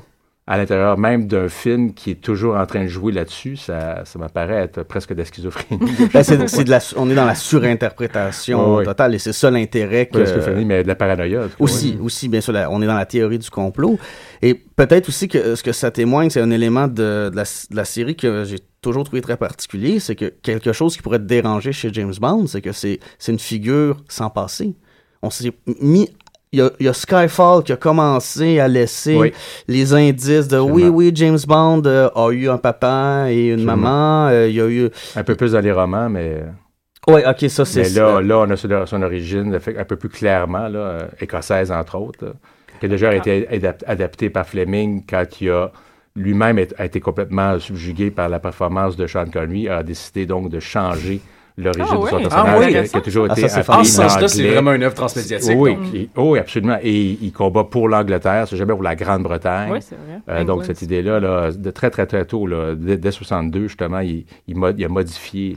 à l'intérieur même d'un film qui est toujours en train de jouer là-dessus, ça, ça m'apparaît être presque de la schizophrénie. Ben, c'est- c'est de la- on est dans la surinterprétation totale et c'est ça l'intérêt que. Pas de la schizophrénie, mais de la paranoïa. cas, Aussi, oui. aussi, bien sûr, la- on est dans la théorie du complot. Et peut-être aussi que ce que ça témoigne, c'est un élément de, de la, de la série que j'ai toujours trouvé très particulier, c'est que quelque chose qui pourrait te déranger chez James Bond, c'est que c'est c'est une figure sans passé. On s'est mis... Il y, a, il y a Skyfall qui a commencé à laisser Oui. les indices de oui, Absolument. oui, James Bond euh, a eu un papa et une Absolument. maman. euh, il y a eu... Un peu plus dans les romans, mais... Ouais, ok, ça c'est... Mais là, là, on a son, son origine un peu plus clairement, là, euh, écossaise entre autres, là, qui a déjà été adap- adapté par Fleming quand il a lui-même a été complètement subjugué par la performance de Sean Connery, a décidé donc de changer l'origine Ah de son oui. personnage, Ah oui. qui, a, qui a toujours Ah, été ça, c'est appelé En ce sens-là, c'est vraiment une œuvre transmédiatique. Oui, donc. et- oh, oui, absolument. Et il, combat pour l'Angleterre, c'est jamais pour la Grande-Bretagne. Oui, c'est vrai. Euh, donc, England. cette idée-là, là, de très, très, très tôt, là, dès, dès 62, justement, il, il, mo- il a modifié euh,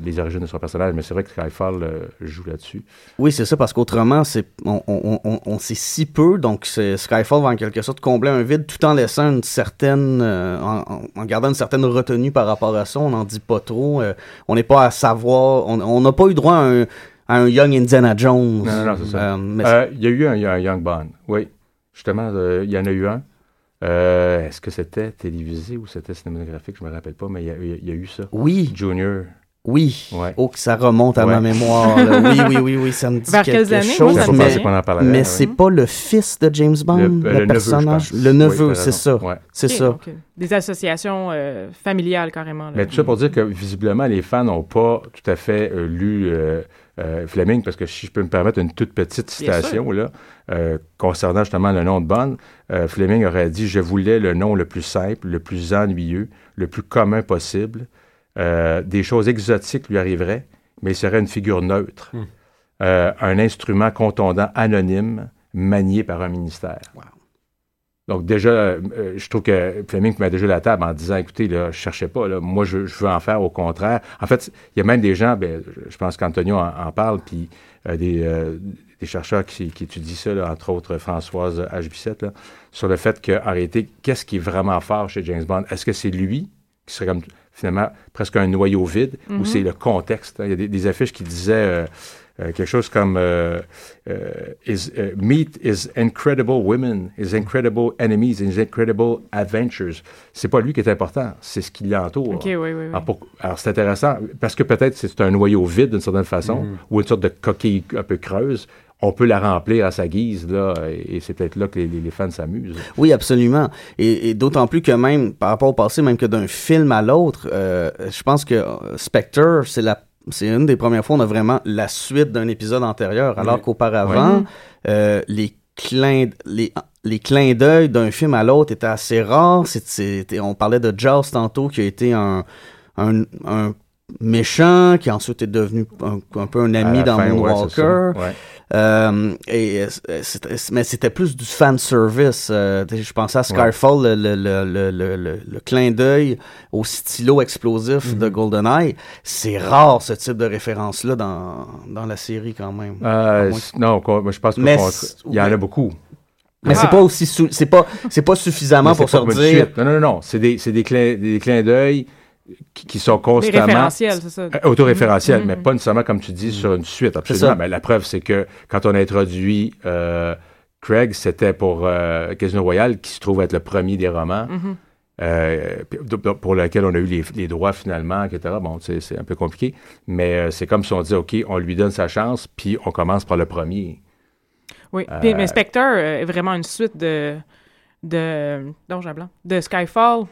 les origines de son personnage. Mais c'est vrai que Skyfall euh, joue là-dessus. Oui, c'est ça, parce qu'autrement, c'est, on, on, on, on sait si peu, donc Skyfall va en quelque sorte combler un vide tout en laissant une certaine, euh, en, gardant une certaine retenue par rapport à ça. On n'en dit pas trop. euh, on n'est pas à savoir, on n'a pas eu droit à un, un Young Indiana Jones. Non, non, non, c'est ça. Euh, Euh, il y a eu un, un Young Bond, oui. Justement, euh, il y en a eu un. Euh, Est-ce que c'était télévisé ou c'était cinématographique? Je me rappelle pas, mais il y y a eu ça. oui, Junior. Oui. Ouais. Oh, que ça remonte à Ouais. ma mémoire. là. Oui, oui, oui, oui, ça me dit Vers quelque années? chose. Moi, ça me mais mais c'est pas le fils de James Bond, le, euh, personnage. pense. le neveu, Oui, c'est ça. Ouais. C'est ça. euh, Des associations euh, familiales, carrément. là. Mais tout ça pour dire que visiblement, les fans n'ont pas tout à fait euh, lu euh, euh, Fleming, parce que si je peux me permettre une toute petite citation là, euh, concernant justement le nom de Bond, euh, Fleming aurait dit Je voulais le nom le plus simple, le plus ennuyeux, le plus commun possible. Euh, des choses exotiques lui arriveraient, mais il serait une figure neutre. Hmm. Euh, un instrument contondant anonyme, manié par un ministère. Donc déjà, euh, je trouve que Fleming met déjà la table en disant, écoutez, là, je cherchais pas, là, moi je, je veux en faire au contraire. En fait, il y a même des gens, ben, je- pense qu'Antonio en, en parle, puis euh, des, euh, des chercheurs qui, qui étudient ça, là, entre autres Françoise H. Sur le fait qu'en réalité, qu'est-ce qui est vraiment fort chez James Bond? Est-ce que c'est lui qui serait comme finalement presque un noyau vide ou c'est le contexte? hein? Il y a des, des affiches qui disaient euh, euh, quelque chose comme euh, euh, is, euh, Meet his incredible women, his incredible enemies, his incredible adventures. C'est pas lui qui est important, c'est ce qui l'entoure. OK, oui, oui, oui. Alors, pour- alors, c'est intéressant parce que peut-être c'est un noyau vide d'une certaine façon ou une sorte de coquille un peu creuse. On peut la remplir à sa guise, là, et, c'est peut-être là que les, les- fans s'amusent. Oui, absolument. Et, et d'autant plus que même, par rapport au passé, même que d'un film à l'autre, euh, je pense que euh, Spectre, c'est la c'est une des premières fois où on a vraiment la suite d'un épisode antérieur, alors Oui. qu'auparavant, euh, les clins les, les clins d'œil d'un film à l'autre étaient assez rares. C'était- on parlait de Jaws tantôt, qui a été un, un, un méchant, qui ensuite est devenu un, un peu un ami dans fin, ouais. Moonwalker. Ouais. Euh, et euh, c'était- mais c'était plus du fan service. Euh, je pensais à Skyfall, le, le, le, le, le, le- le clin d'œil au stylo explosif de GoldenEye. C'est rare ce type de référence-là dans, dans la série quand même. Euh, non, quoi, moi, je pense qu'il c'est- y en a beaucoup. Mais c'est pas aussi c'est pas c'est pas suffisamment pour se pas une dire. non, non, non. C'est des, c'est des, clins, des clins d'œil qui, sont constamment référentiels, c'est ça. euh, autoréférentiels, Mhm. mais pas nécessairement, comme tu dis, sur une suite. Absolument. Mais la preuve, c'est que quand on a introduit euh, Craig, c'était pour euh, Casino Royale, qui se trouve être le premier des romans. Mhm. euh, pour lequel on a eu les, les droits finalement, etc. Bon, c'est c'est un peu compliqué, mais euh, c'est comme si on dit, OK, on lui donne sa chance, puis on commence par le premier. Oui. Euh, Puis, mais Spectre est vraiment une suite de. de. Non, blanc. De Skyfall.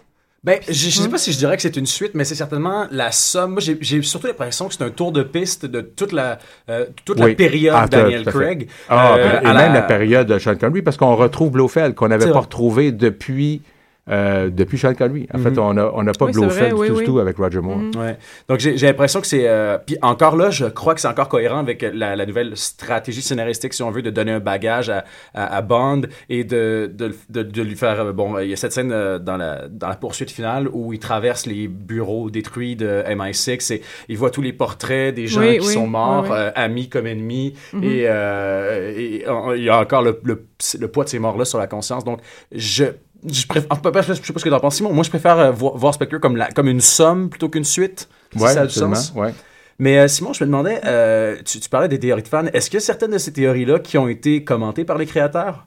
Ben, je, je sais pas si je dirais que c'est une suite, mais c'est certainement la somme. Moi, j'ai- surtout l'impression que c'est un tour de piste de toute la, euh, toute Oui. la période Ah, Daniel tout. Craig. Ah, Euh, et à même la... période de Sean Connery, parce qu'on retrouve Blofeld qu'on n'avait pas vrai. retrouvé depuis, euh, depuis Sean Connery. En fait, Mhm. on n'a on a pas Oui, vrai, du oui, tout, oui. tout avec Roger Moore. Mhm. Ouais. Donc j'ai j'ai l'impression que c'est euh, puis encore là, je crois que c'est encore cohérent avec la, la nouvelle stratégie scénaristique si on veut de donner un bagage à, à, à Bond et de, de, de, de lui faire euh, bon, il y a cette scène euh, dans la dans la poursuite finale où il traverse les bureaux détruits de MI6 et il voit tous les portraits des gens Oui, qui oui. sont morts, euh, amis comme ennemis Mhm. et, et, il y a encore le, le, le poids de ces morts là sur la conscience. Donc je je, préfère, je sais pas ce que t'en penses, Simon. Moi, je préfère euh, voir, voir Spectre comme, la, comme une somme plutôt qu'une suite. si Ouais, ça a du sens. ouais. Mais euh, Simon, je me demandais, euh, tu, tu parlais des théories de fans. Est-ce qu'il y a certaines de ces théories-là qui ont été commentées par les créateurs?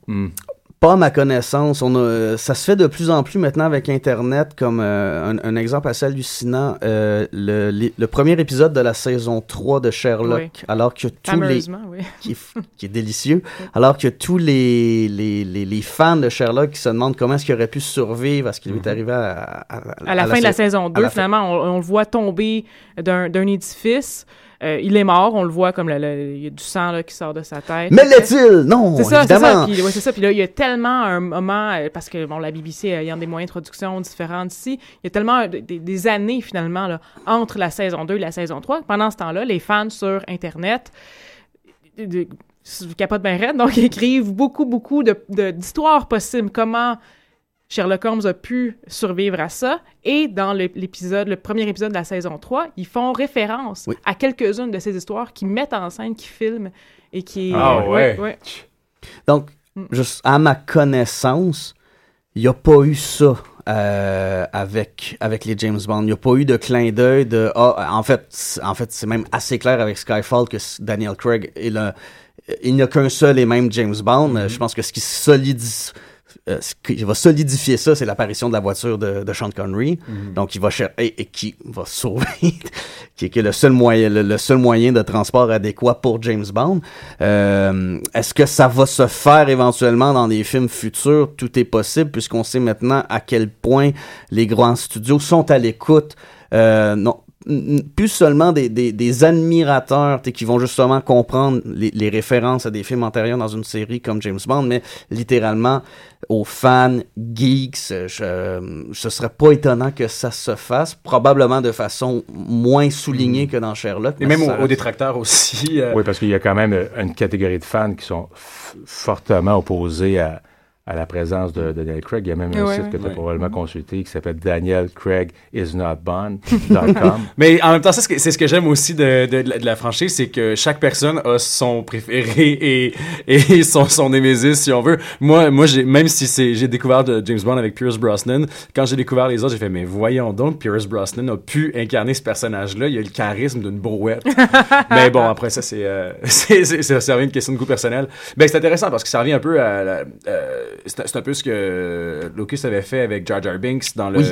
Pas à ma connaissance. On a, ça se fait de plus en plus maintenant avec Internet, comme euh, un, un exemple assez hallucinant. euh, le, les- le premier épisode de la saison 3 de Sherlock, Oui. alors que tous les... Fameusement, oui. Qui, est f- qui est délicieux. Alors que tous les, les, les, les fans de Sherlock qui se demandent comment est-ce qu'il aurait pu survivre à ce qui lui est arrivé à, à, À la fin de la sa- saison à 2, la fin. finalement, on, on le voit tomber d'un d'un édifice. Euh, il est mort, on le voit comme le- le- il y a du sang là, qui sort de sa tête. Mais l'est-il? Non, C'est ça, c'est ça. Puis, ouais, c'est ça. Puis là, il y a tellement un moment, euh, parce que bon, la BBC ayant des moyens de production différents ici, il y a tellement de- des, des années finalement là, entre la saison 2 et la saison 3. Pendant ce temps-là, les fans sur Internet de- de- de- capotent bien raide, donc ils écrivent beaucoup, beaucoup de- de- d'histoires possibles. Comment Sherlock Holmes a pu survivre à ça. Et dans le- l'épisode, le premier épisode de la saison 3, ils font référence Oui. à quelques-unes de ces histoires qui mettent en scène, qui filment et qui... Ah ouais. ouais. Donc, Mm. juste à ma connaissance, il n'y a pas eu ça euh, avec, avec les James Bond. Il n'y a pas eu de clin d'œil de. Ah, en fait, c'est- en fait, c'est même assez clair avec Skyfall que Daniel Craig est le. Il n'y a qu'un seul et même James Bond. Euh, Je pense que ce qui solidifie. Euh, ce qui va solidifier ça, c'est l'apparition de la voiture de, de Sean Connery. Donc, il va cher- et, et qui va sauver, qui est, qui est le seul moyen, le, le seul moyen de transport adéquat pour James Bond. Euh, Est-ce que ça va se faire éventuellement dans des films futurs? Tout est possible puisqu'on sait maintenant à quel point les grands studios sont à l'écoute. Euh, non, plus seulement des, des, des admirateurs qui vont justement comprendre les, les références à des films antérieurs dans une série comme James Bond, mais littéralement aux fans, geeks, euh, je, euh, ce serait pas étonnant que ça se fasse, probablement de façon moins soulignée que dans Sherlock. Et mais même aux, détracteurs aussi. euh, Oui, parce qu'il y a quand même une catégorie de fans qui sont fortement opposés à, à la présence de, de Daniel Craig. Il y a même un Ouais, site que tu as Ouais. probablement consulté qui s'appelle danielcraigisnotbond.com. Mais en même temps, ça, c'est ce que- c'est ce que j'aime aussi de, de, de la- de la franchise, c'est que chaque personne a son préféré et, et son, son némésis, si on veut. Moi, moi j'ai, même si c'est, j'ai découvert de James Bond avec Pierce Brosnan, quand j'ai découvert les autres, j'ai fait, mais voyons donc, Pierce Brosnan a pu incarner ce personnage-là. Il a le charisme d'une brouette. mais bon, après ça, c'est, euh, c'est, c'est, c'est- ça revient une question de goût personnel. Ben, c'est intéressant parce que ça revient un peu à la- euh, c'est, un peu ce que Lucas avait fait avec Jar Jar Binks dans le, Oui.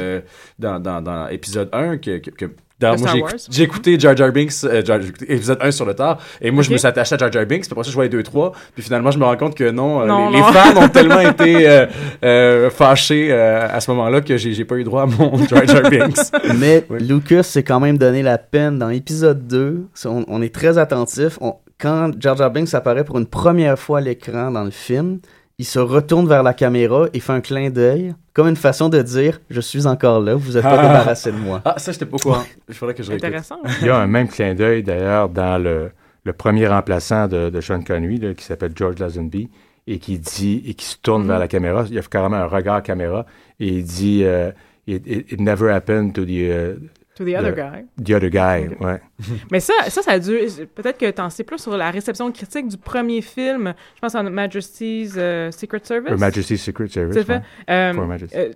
dans, dans, dans épisode 1 que, que, que j'ai écouté- j'ai écouté Jar Jar Binks, euh, Jar- j'ai écouté épisode 1 sur le tard, et moi, je me suis attaché à Jar Jar Binks, puis après ça, je voyais 2, 3, puis finalement, je me rends compte que non, euh, Non, les, non. les fans ont tellement été euh, euh, fâchés euh, à ce moment-là que j'ai j'ai pas eu droit à mon Jar Jar Binks. Mais Oui. Lucas s'est quand même donné la peine dans l'épisode 2. c'est- On, on est très attentif. On- quand Jar Jar Binks apparaît pour une première fois à l'écran dans le film, il se retourne vers la caméra et fait un clin d'œil, comme une façon de dire « Je suis encore là, vous n'êtes pas Ah. débarrassé de moi. Ah, ça, j'étais pas au courant. Il faudrait que je. Intéressant. Il y a un même clin d'œil d'ailleurs dans le, le premier remplaçant de, de Sean Connery là, qui s'appelle George Lazenby et qui dit et qui se tourne vers la caméra. Il y a carrément un regard caméra et il dit euh, it, it- it never happened to the, uh, To the other Le- guy. the other guy. Ouais. Mais ça, ça, ça a dû. Peut-être que tu en sais plus sur la réception critique du premier film. Je pense en Majesty's euh, Secret Service. Her Majesty's Secret Service. C'est fait. ouais. Euh, euh,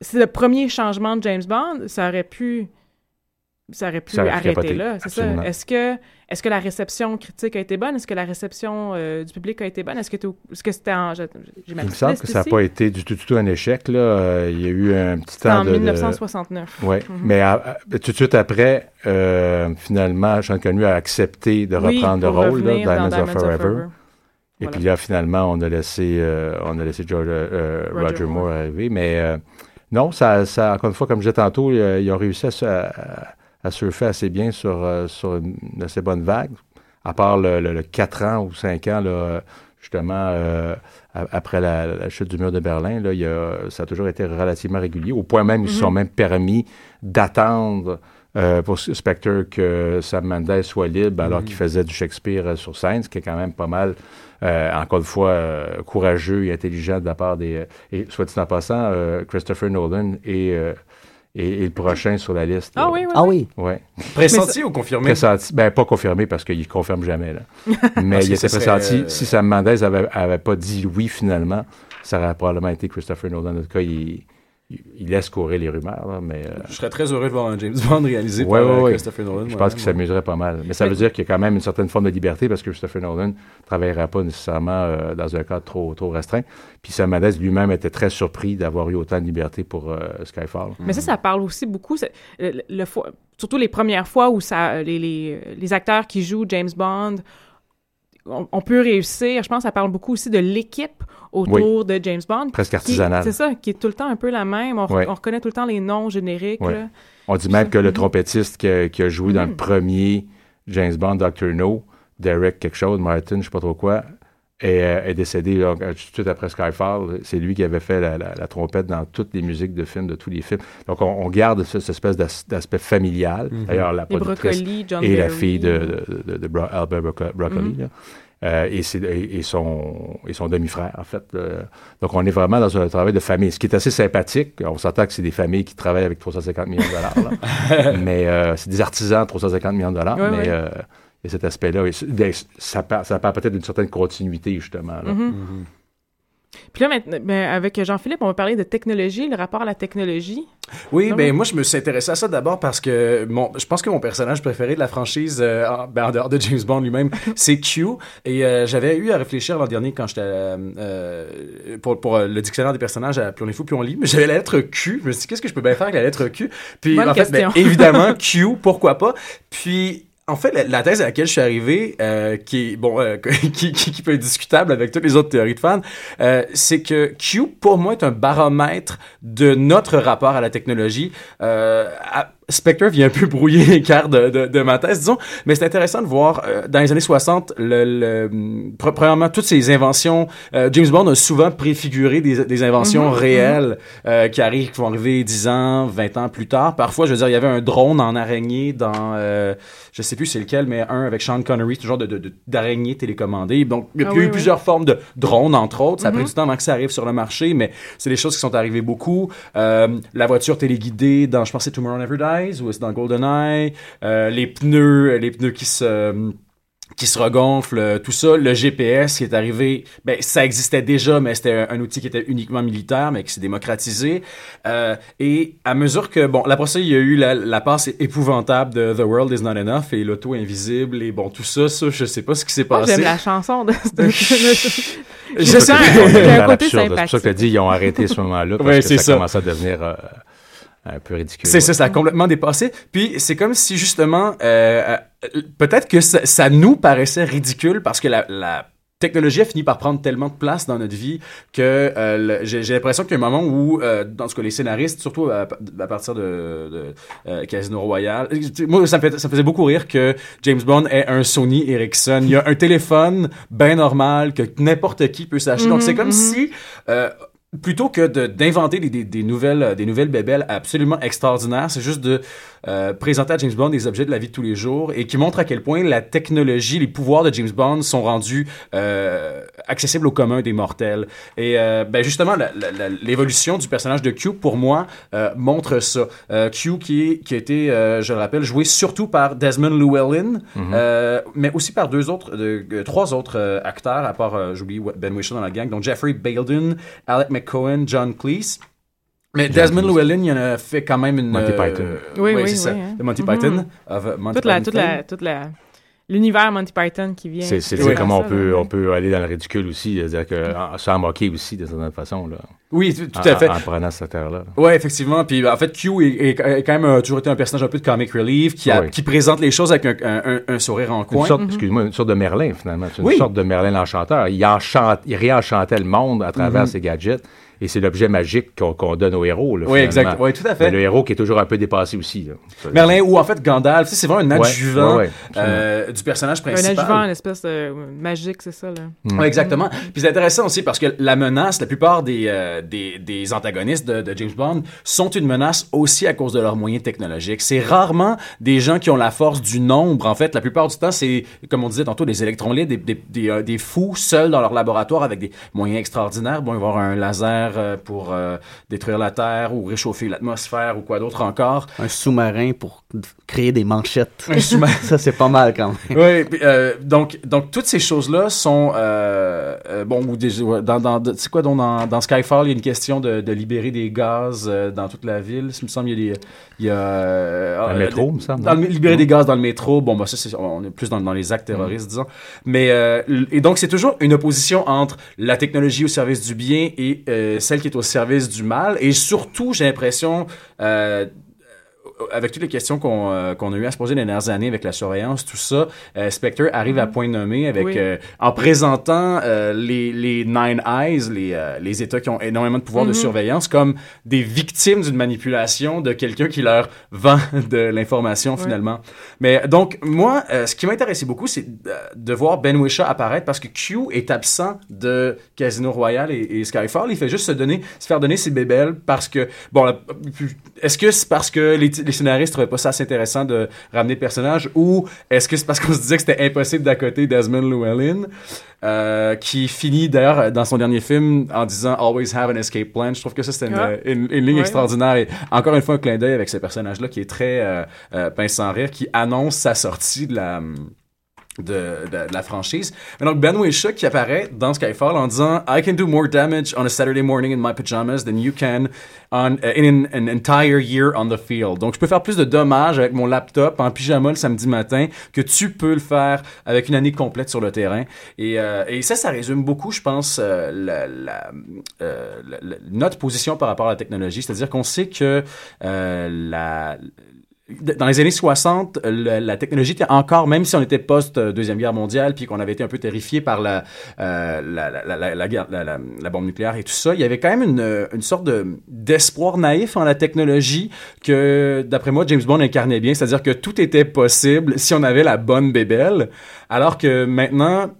c'est le premier changement de James Bond. Ça aurait pu. Ça aurait pu Ça aurait arrêter là, c'est ça. Est-ce que, est-ce que la réception critique a été bonne? Est-ce que la réception euh, du public a été bonne? Est-ce que, c'était en. j'ai- J'ai ma Il me semble que ça n'a pas été du tout, du tout un échec. Là. Euh, il y a eu un petit temps en de... de- 1969. Oui, mais à- à- tout de suite après, euh, finalement, Sean Connery a accepté de Oui, reprendre le pour rôle, là, dans Diamonds of Forever. Et Voilà. puis là, finalement, on a laissé, euh, on a laissé George, euh, Roger Roger, Moore. Moore. arriver. Mais euh, non, ça, ça, encore une fois, comme je disais tantôt, euh, ils ont réussi à, à- à surfer assez bien sur, euh, sur une assez bonne vague. À part le, le, 4 ans ou 5 ans, là, justement, euh, après la, la chute du mur de Berlin, là, il y a, ça a toujours été relativement régulier, au point même où ils se sont Mhm. même permis d'attendre euh, pour Spectre que Sam Mendes soit libre alors Mhm. qu'il faisait du Shakespeare euh, sur scène, ce qui est quand même pas mal, euh, encore une fois, euh, courageux et intelligent de la part des... et soit dit en passant, euh, Christopher Nolan est, est le prochain sur la liste. Ah oui, oui. Ah oui. Ouais. Pressenti ou confirmé? Pressenti. Ben, pas confirmé parce qu'il ne confirme jamais. Là. Mais il était pressenti. euh, Si Sam Mendes avait, avait pas dit oui finalement, ça aurait probablement été Christopher Nolan. En tout cas, il, il, laisse courir les rumeurs, là, mais... euh, Je serais très heureux de voir un James Bond réalisé Ouais, par ouais, euh, ouais. Christopher Nolan. Je ouais, pense qu'il ouais. s'amuserait pas mal. Mais ça veut dire qu'il y a quand même une certaine forme de liberté parce que Christopher Nolan ne travaillerait pas nécessairement euh, dans un cadre trop, trop restreint. Puis Sam Mendes lui-même était très surpris d'avoir eu autant de liberté pour euh, Skyfall. Mais ça, ça parle aussi beaucoup, le, surtout les premières fois où ça, les, les, les acteurs qui jouent James Bond, on, peut réussir. Je pense que ça parle beaucoup aussi de l'équipe autour de James Bond. Presque artisanale. C'est ça, qui est tout le temps un peu la même. On, reconnaît tout le temps les noms génériques. Là. On dit même que le trompettiste qui a, qui a joué dans le Mhm. premier James Bond, Dr. No, Derek quelque chose, Martin, je sais pas trop quoi, est, euh, est décédé là, tout de suite après Skyfall. C'est lui qui avait fait la, la- la trompette dans toutes les musiques de films, de tous les films. Donc, on, on garde ce- cette espèce d'as- d'aspect familial. Mhm. D'ailleurs, la productrice et la fille de, de, de- de Bro- Albert Broccoli. Mhm. là. Euh, et, c'est- et, et son, et son demi-frère, en fait. euh. donc, on est vraiment dans un travail de famille, ce qui est assez sympathique. On s'entend que c'est des familles qui travaillent avec 350 millions de dollars. là. mais euh, c'est des artisans, 350 millions de dollars. Ouais, mais ouais. Cet aspect-là. Et ben, ça part, ça part peut-être d'une certaine continuité, justement. là. Mhm. Puis là, maintenant, ben, avec Jean-Philippe, on va parler de technologie, le rapport à la technologie. Oui, Non, ben mais- moi je me suis intéressé à ça d'abord parce que mon, je pense que mon personnage préféré de la franchise, euh, en, ben, en dehors de James Bond lui-même, c'est Q. Et euh, j'avais eu à réfléchir l'an dernier quand j'étais euh, pour, pour le dictionnaire des personnages à Plus on est fou, plus on lit. Mais j'avais la lettre Q. Je me suis dit qu'est-ce que je peux bien faire avec la lettre Q? Puis Bonne en fait, ben, évidemment Q, pourquoi pas? Puis en fait, la, thèse à laquelle je suis arrivé, euh, qui bon, euh, qui peut être discutable avec toutes les autres théories de fans, euh, c'est que Q, pour moi, est un baromètre de notre rapport à la technologie. Euh, à- Spectre vient un peu brouiller les cartes de, de, de ma thèse, disons, mais c'est intéressant de voir euh, dans les années 60, le, le, pre- premièrement, toutes ces inventions. euh, James Bond a souvent préfiguré des, des inventions Mhm, réelles euh, qui arrivent, qui vont arriver 10 ans, 20 ans plus tard. Parfois, je veux dire, il y avait un drone en araignée dans, euh, je sais plus c'est lequel, mais un avec Sean Connery, ce genre de, de- d'araignée télécommandée. Donc, il y a Ah eu oui, oui. plusieurs formes de drones, entre autres. Ça a pris Mhm. du temps avant que ça arrive sur le marché, mais c'est des choses qui sont arrivées beaucoup. Euh, la voiture téléguidée dans, je pense, c'est Tomorrow Never Ou c'est dans GoldenEye? Euh, les pneus, les pneus qui se qui se regonflent, euh, tout ça, le GPS qui est arrivé, ben ça existait déjà, mais c'était un, un outil qui était uniquement militaire, mais qui s'est démocratisé. Euh, et à mesure que, bon, après ça, il y a eu la, la passe épouvantable de The World is Not Enough et l'auto invisible et bon, tout ça, ça, je sais pas ce qui s'est passé. j'aime la chanson de... de- Je C'est sais un- un côté l'absurde, C'est pour ça que tu as sympathique. dit ils ont arrêté ce moment-là parce Ouais, que c'est ça, ça. commençait à devenir euh, un peu ridicule. C'est ça, ça a complètement dépassé. Puis c'est comme si justement, euh, euh, peut-être que ça, ça nous paraissait ridicule parce que la, la technologie a fini par prendre tellement de place dans notre vie que euh, j'ai l'impression qu'il y a un moment où, euh, dans ce cas, les scénaristes, surtout à, à partir de, de euh, Casino Royale, euh, moi ça me, fait- ça me faisait beaucoup rire que James Bond ait un Sony Ericsson. Il y a un téléphone bien normal que n'importe qui peut s'acheter. Donc c'est comme Mhm, si euh, plutôt que d'inventer des, des, nouvelles des nouvelles bébelles absolument extraordinaires, c'est juste de euh, présenter à James Bond des objets de la vie de tous les jours et qui montre à quel point la technologie, les pouvoirs de James Bond sont rendus euh, accessibles au commun des mortels. Et euh, ben justement, l'évolution du personnage de Q, pour moi, euh, montre ça. Euh, Q qui, qui a été, euh, je le rappelle, joué surtout par Desmond Llewellyn, Mhm. euh, mais aussi par deux autres, de, trois autres acteurs, à part, j'oublie Ben Whishaw dans la gang, donc Jeffrey Balden, Alec McCohen, John Cleese. Mais Desmond. Llewellyn, il en a fait quand même une... Monty euh, Python. Oui, ouais, oui, c'est ça. oui, hein. De Monty Mhm. Python. of, uh, Monty toute la, Python toute fame. la, toute la, l'univers Monty Python qui vient. C'est vient comment on peut, on peut aller dans le ridicule aussi, c'est-à-dire que en- sans moquer aussi, de certaine façon. Là, Oui, tout, à fait. En, en prenant cette terre-là. Ouais, effectivement. Puis en fait, Q est, est- est quand même euh, toujours été un personnage un peu de comic relief qui, a- Oui. qui présente les choses avec un, un- un- un sourire en coin. sorte, excuse-moi, une sorte de Merlin, finalement. C'est une Oui. sorte de Merlin l'enchanteur. Il, enchante, il réenchantait le monde à travers Mhm. ses gadgets. Et c'est l'objet magique qu'on donne au héros. Là, Oui, exact. Oui, tout à fait. Mais le héros qui est toujours un peu dépassé aussi. là. Merlin ou en fait Gandalf, c'est vraiment un adjuvant ouais, ouais, absolument. euh, du personnage Un principal. adjuvant, une espèce de magique, c'est ça, là. Mm. Ouais, exactement. Puis c'est intéressant aussi parce que la menace, la plupart des, euh, euh, des, des antagonistes de, de James Bond sont une menace aussi à cause de leurs moyens technologiques. C'est rarement des gens qui ont la force du nombre. En fait, la plupart du temps, c'est, comme on disait tantôt, des électrons libres, des, des, des, euh, des fous seuls dans leur laboratoire avec des moyens extraordinaires. Bon, ils vont avoir un laser euh, pour euh, détruire la Terre ou réchauffer l'atmosphère ou quoi d'autre encore. Un sous-marin pour créer des manchettes. Un sous-marin. Ça, c'est pas mal quand même. Oui, puis, euh, donc, donc toutes ces choses-là sont euh, euh, bon ou des, dans, dans c'est quoi dans, dans Skyfall il y a une question de, de libérer des gaz euh, dans toute la ville. Il me semble il y a des il y a euh, Dans le euh, métro, il me semble, dans le- libérer des gaz dans le métro. Bon bah ça c'est on est plus dans, dans les actes terroristes disons. Mais euh, et donc c'est toujours une opposition entre la technologie au service du bien et euh, celle qui est au service du mal. Et surtout j'ai l'impression euh, avec toutes les questions qu'on euh, qu'on a eu à se poser les dernières années avec la surveillance, tout ça, euh, Spectre arrive à point nommé avec Oui. euh, en présentant les, les Nine Eyes, les, les États qui ont énormément de pouvoir de Mhm. surveillance, comme des victimes d'une manipulation de quelqu'un qui leur vend de l'information finalement. Mais donc moi, ce qui m'intéressait beaucoup, c'est de, voir Ben Wisha apparaître parce que Q est absent de Casino Royale et, et Skyfall. Il fait juste se donner, se faire donner ses bébelles parce que bon, est-ce que c'est parce que les, les scénaristes trouvaient pas ça assez intéressant de ramener le personnage ou est-ce que c'est parce qu'on se disait que c'était impossible d'accoter Desmond Llewellyn euh, qui finit d'ailleurs dans son dernier film en disant Always have an escape plan. Je trouve que ça c'était une, une- une ligne Ouais. extraordinaire et encore une fois un clin d'œil avec ce personnage-là qui est très euh, euh, pince sans rire, qui annonce sa sortie de la de, de- de la franchise. Mais donc Ben Whishaw qui apparaît dans Skyfall en disant I can do more damage on a Saturday morning in my pajamas than you can on, uh, in an, entire year on the field. Donc je peux faire plus de dommages avec mon laptop en pyjama le samedi matin que tu peux le faire avec une année complète sur le terrain. Et, euh, et ça, ça résume beaucoup, je pense, euh, la, la, euh, notre position par rapport à la technologie. C'est-à-dire qu'on sait que euh, la dans les années 60, le- la technologie était encore, même si on était post-deuxième guerre mondiale, puis qu'on avait été un peu terrifié par la, euh, la, la, la, guerre- la bombe nucléaire et tout ça, il y avait quand même une, une sorte de, d'espoir naïf en la technologie que, d'après moi, James Bond incarnait bien, c'est-à-dire que tout était possible si on avait la bonne bébelle, alors que maintenant,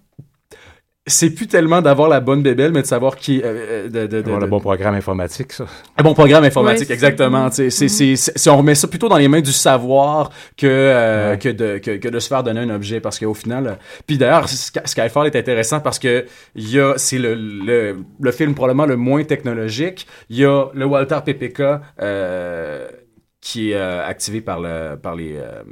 c'est plus tellement d'avoir la bonne bébelle, mais de savoir qui... euh, euh, de, de, de- le bon programme informatique, ça. un bon programme informatique, Ouais, c'est- exactement. C'est, c'est, c'est- si on remet ça plutôt dans les mains du savoir que, euh, Ouais. que, de, que, que de se faire donner un objet. Parce qu'au final... euh, Puis d'ailleurs, Sky- Skyfall est intéressant parce que il y a, c'est le, le, le film probablement le moins technologique. Il y a le Walter PPK... Qui est euh, activé par, le, par les, euh,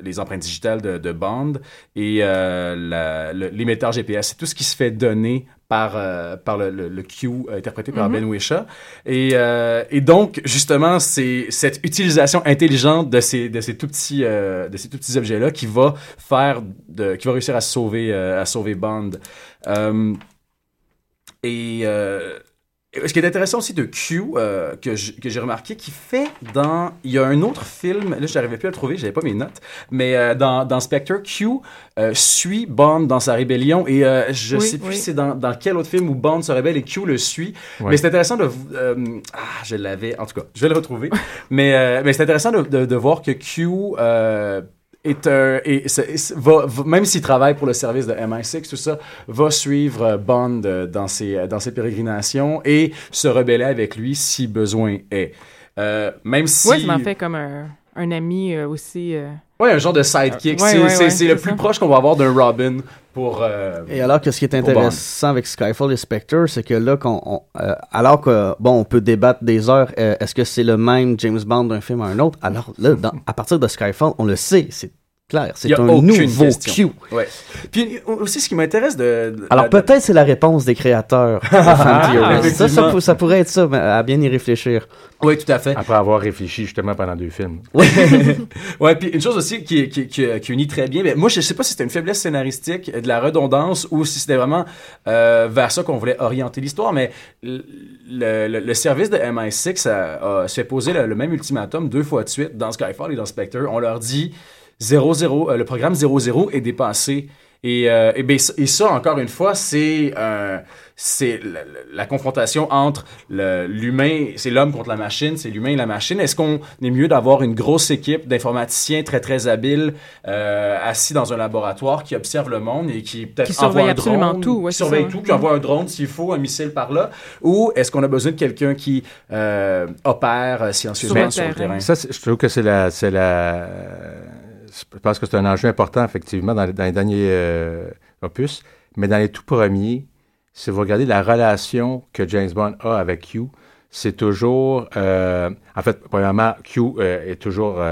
les empreintes digitales de, de Bond et euh, l'émetteur GPS. C'est tout ce qui se fait donner par, euh, par le, le, le Q euh, interprété par Mhm. Ben Wishaw. Et, euh, et donc, justement, c'est cette utilisation intelligente de ces, de ces tout petits, euh, de ces tout petits objets-là qui va faire, de, qui va réussir à sauver, euh, à sauver Bond. Euh, et euh, ce qui est intéressant aussi de Q, euh, que j'ai remarqué, qui fait dans... Il y a un autre film, là, je n'arrivais plus à le trouver, j'avais pas mes notes, mais euh, dans, dans Spectre, Q euh, suit Bond dans sa rébellion, et euh, je Oui, sais plus oui. c'est dans, dans quel autre film où Bond se rebelle et Q le suit, Ouais. mais c'est intéressant de... euh, ah, je l'avais, en tout cas, je vais le retrouver, mais, euh, mais c'est intéressant de, de, de voir que Q... euh, est va, va- même s'il travaille pour le service de MI6, tout ça, va suivre euh, Bond euh, dans ses, euh, dans ses pérégrinations et se rebeller avec lui si besoin est. Euh, même si... Ouais, ça m'en fait comme un, un ami aussi. Ouais, un genre de sidekick. Ouais, c'est ouais, ouais, le plus ça. proche qu'on va avoir d'un Robin pour... euh, Et alors que ce qui est intéressant avec Skyfall et Spectre, c'est que là, qu'on, on- euh, alors que, bon, on peut débattre des heures, euh, est-ce que c'est le même James Bond d'un film à un autre? Alors là, dans- à partir de Skyfall, on le sait, c'est clair, c'est y a un nouveau question. Q. Ouais. Puis aussi, ce qui m'intéresse de... de- Alors peut-être c'est la réponse des créateurs de Ah, ça, ça, pourrait être ça, mais à bien y réfléchir. Oui, tout à fait. Après avoir réfléchi justement pendant deux films. ouais, puis une chose aussi qui, qui, qui, qui unit très bien, mais moi je sais pas si c'était une faiblesse scénaristique, de la redondance, ou si c'était vraiment euh, vers ça qu'on voulait orienter l'histoire, mais le, le, le service de MI6 a, a- se fait poser le, le même ultimatum deux fois de suite dans Skyfall et dans Spectre. On leur dit 00, euh, le programme 00 est dépassé. Et, euh, et, ben, ça- et ça, encore une fois, c'est euh, c'est la, confrontation entre l'humain, c'est l'homme contre la machine, c'est l'humain et la machine. Est-ce qu'on est mieux d'avoir une grosse équipe d'informaticiens très très habiles euh, assis dans un laboratoire qui observent le monde et qui peut-être envoie un absolument drone, tout, ouais, qui surveille ça. tout, qui envoie un drone s'il faut, un missile par là, ou est-ce qu'on a besoin de quelqu'un qui euh, opère euh, silencieusement sur le terrain? Ça, je trouve que c'est la. Je pense que c'est un enjeu important, effectivement, dans les, derniers euh, opus. Mais dans les tout premiers, si vous regardez la relation que James Bond a avec Q, c'est toujours. euh, en fait, premièrement, Q euh, est toujours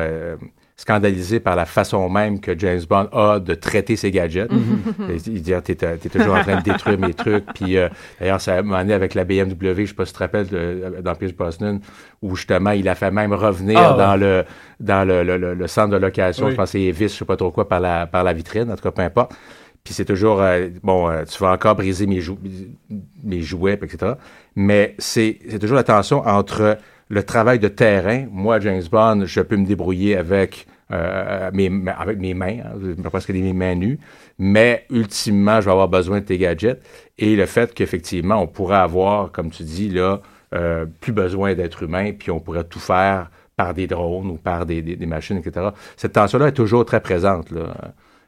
scandalisé par la façon même que James Bond a de traiter ses gadgets. il il dit ah, T'es t'es toujours en train de détruire mes trucs. Puis euh, d'ailleurs, ça m'a amené avec la BMW, je sais pas si tu te rappelles, dans Pierce Brosnan, où justement, il a fait même revenir Ah, ouais. dans le dans le, le- le- le centre de location, Oui. je pense que c'est Evis, je sais pas trop quoi, par la, par la vitrine, en tout cas, peu importe. Puis c'est toujours, euh, bon, euh, tu vas encore briser mes, jou- mes jouets, etc. Mais c'est c'est toujours la tension entre le travail de terrain. Moi, James Bond, je peux me débrouiller avec, euh, mes, avec mes mains, hein, presque des mains nues. Mais ultimement, je vais avoir besoin de tes gadgets. Et le fait qu'effectivement, on pourrait avoir, comme tu dis, là, euh, plus besoin d'être humain, puis on pourrait tout faire par des drones ou par des, des- des machines, etc. Cette tension-là est toujours très présente. Là.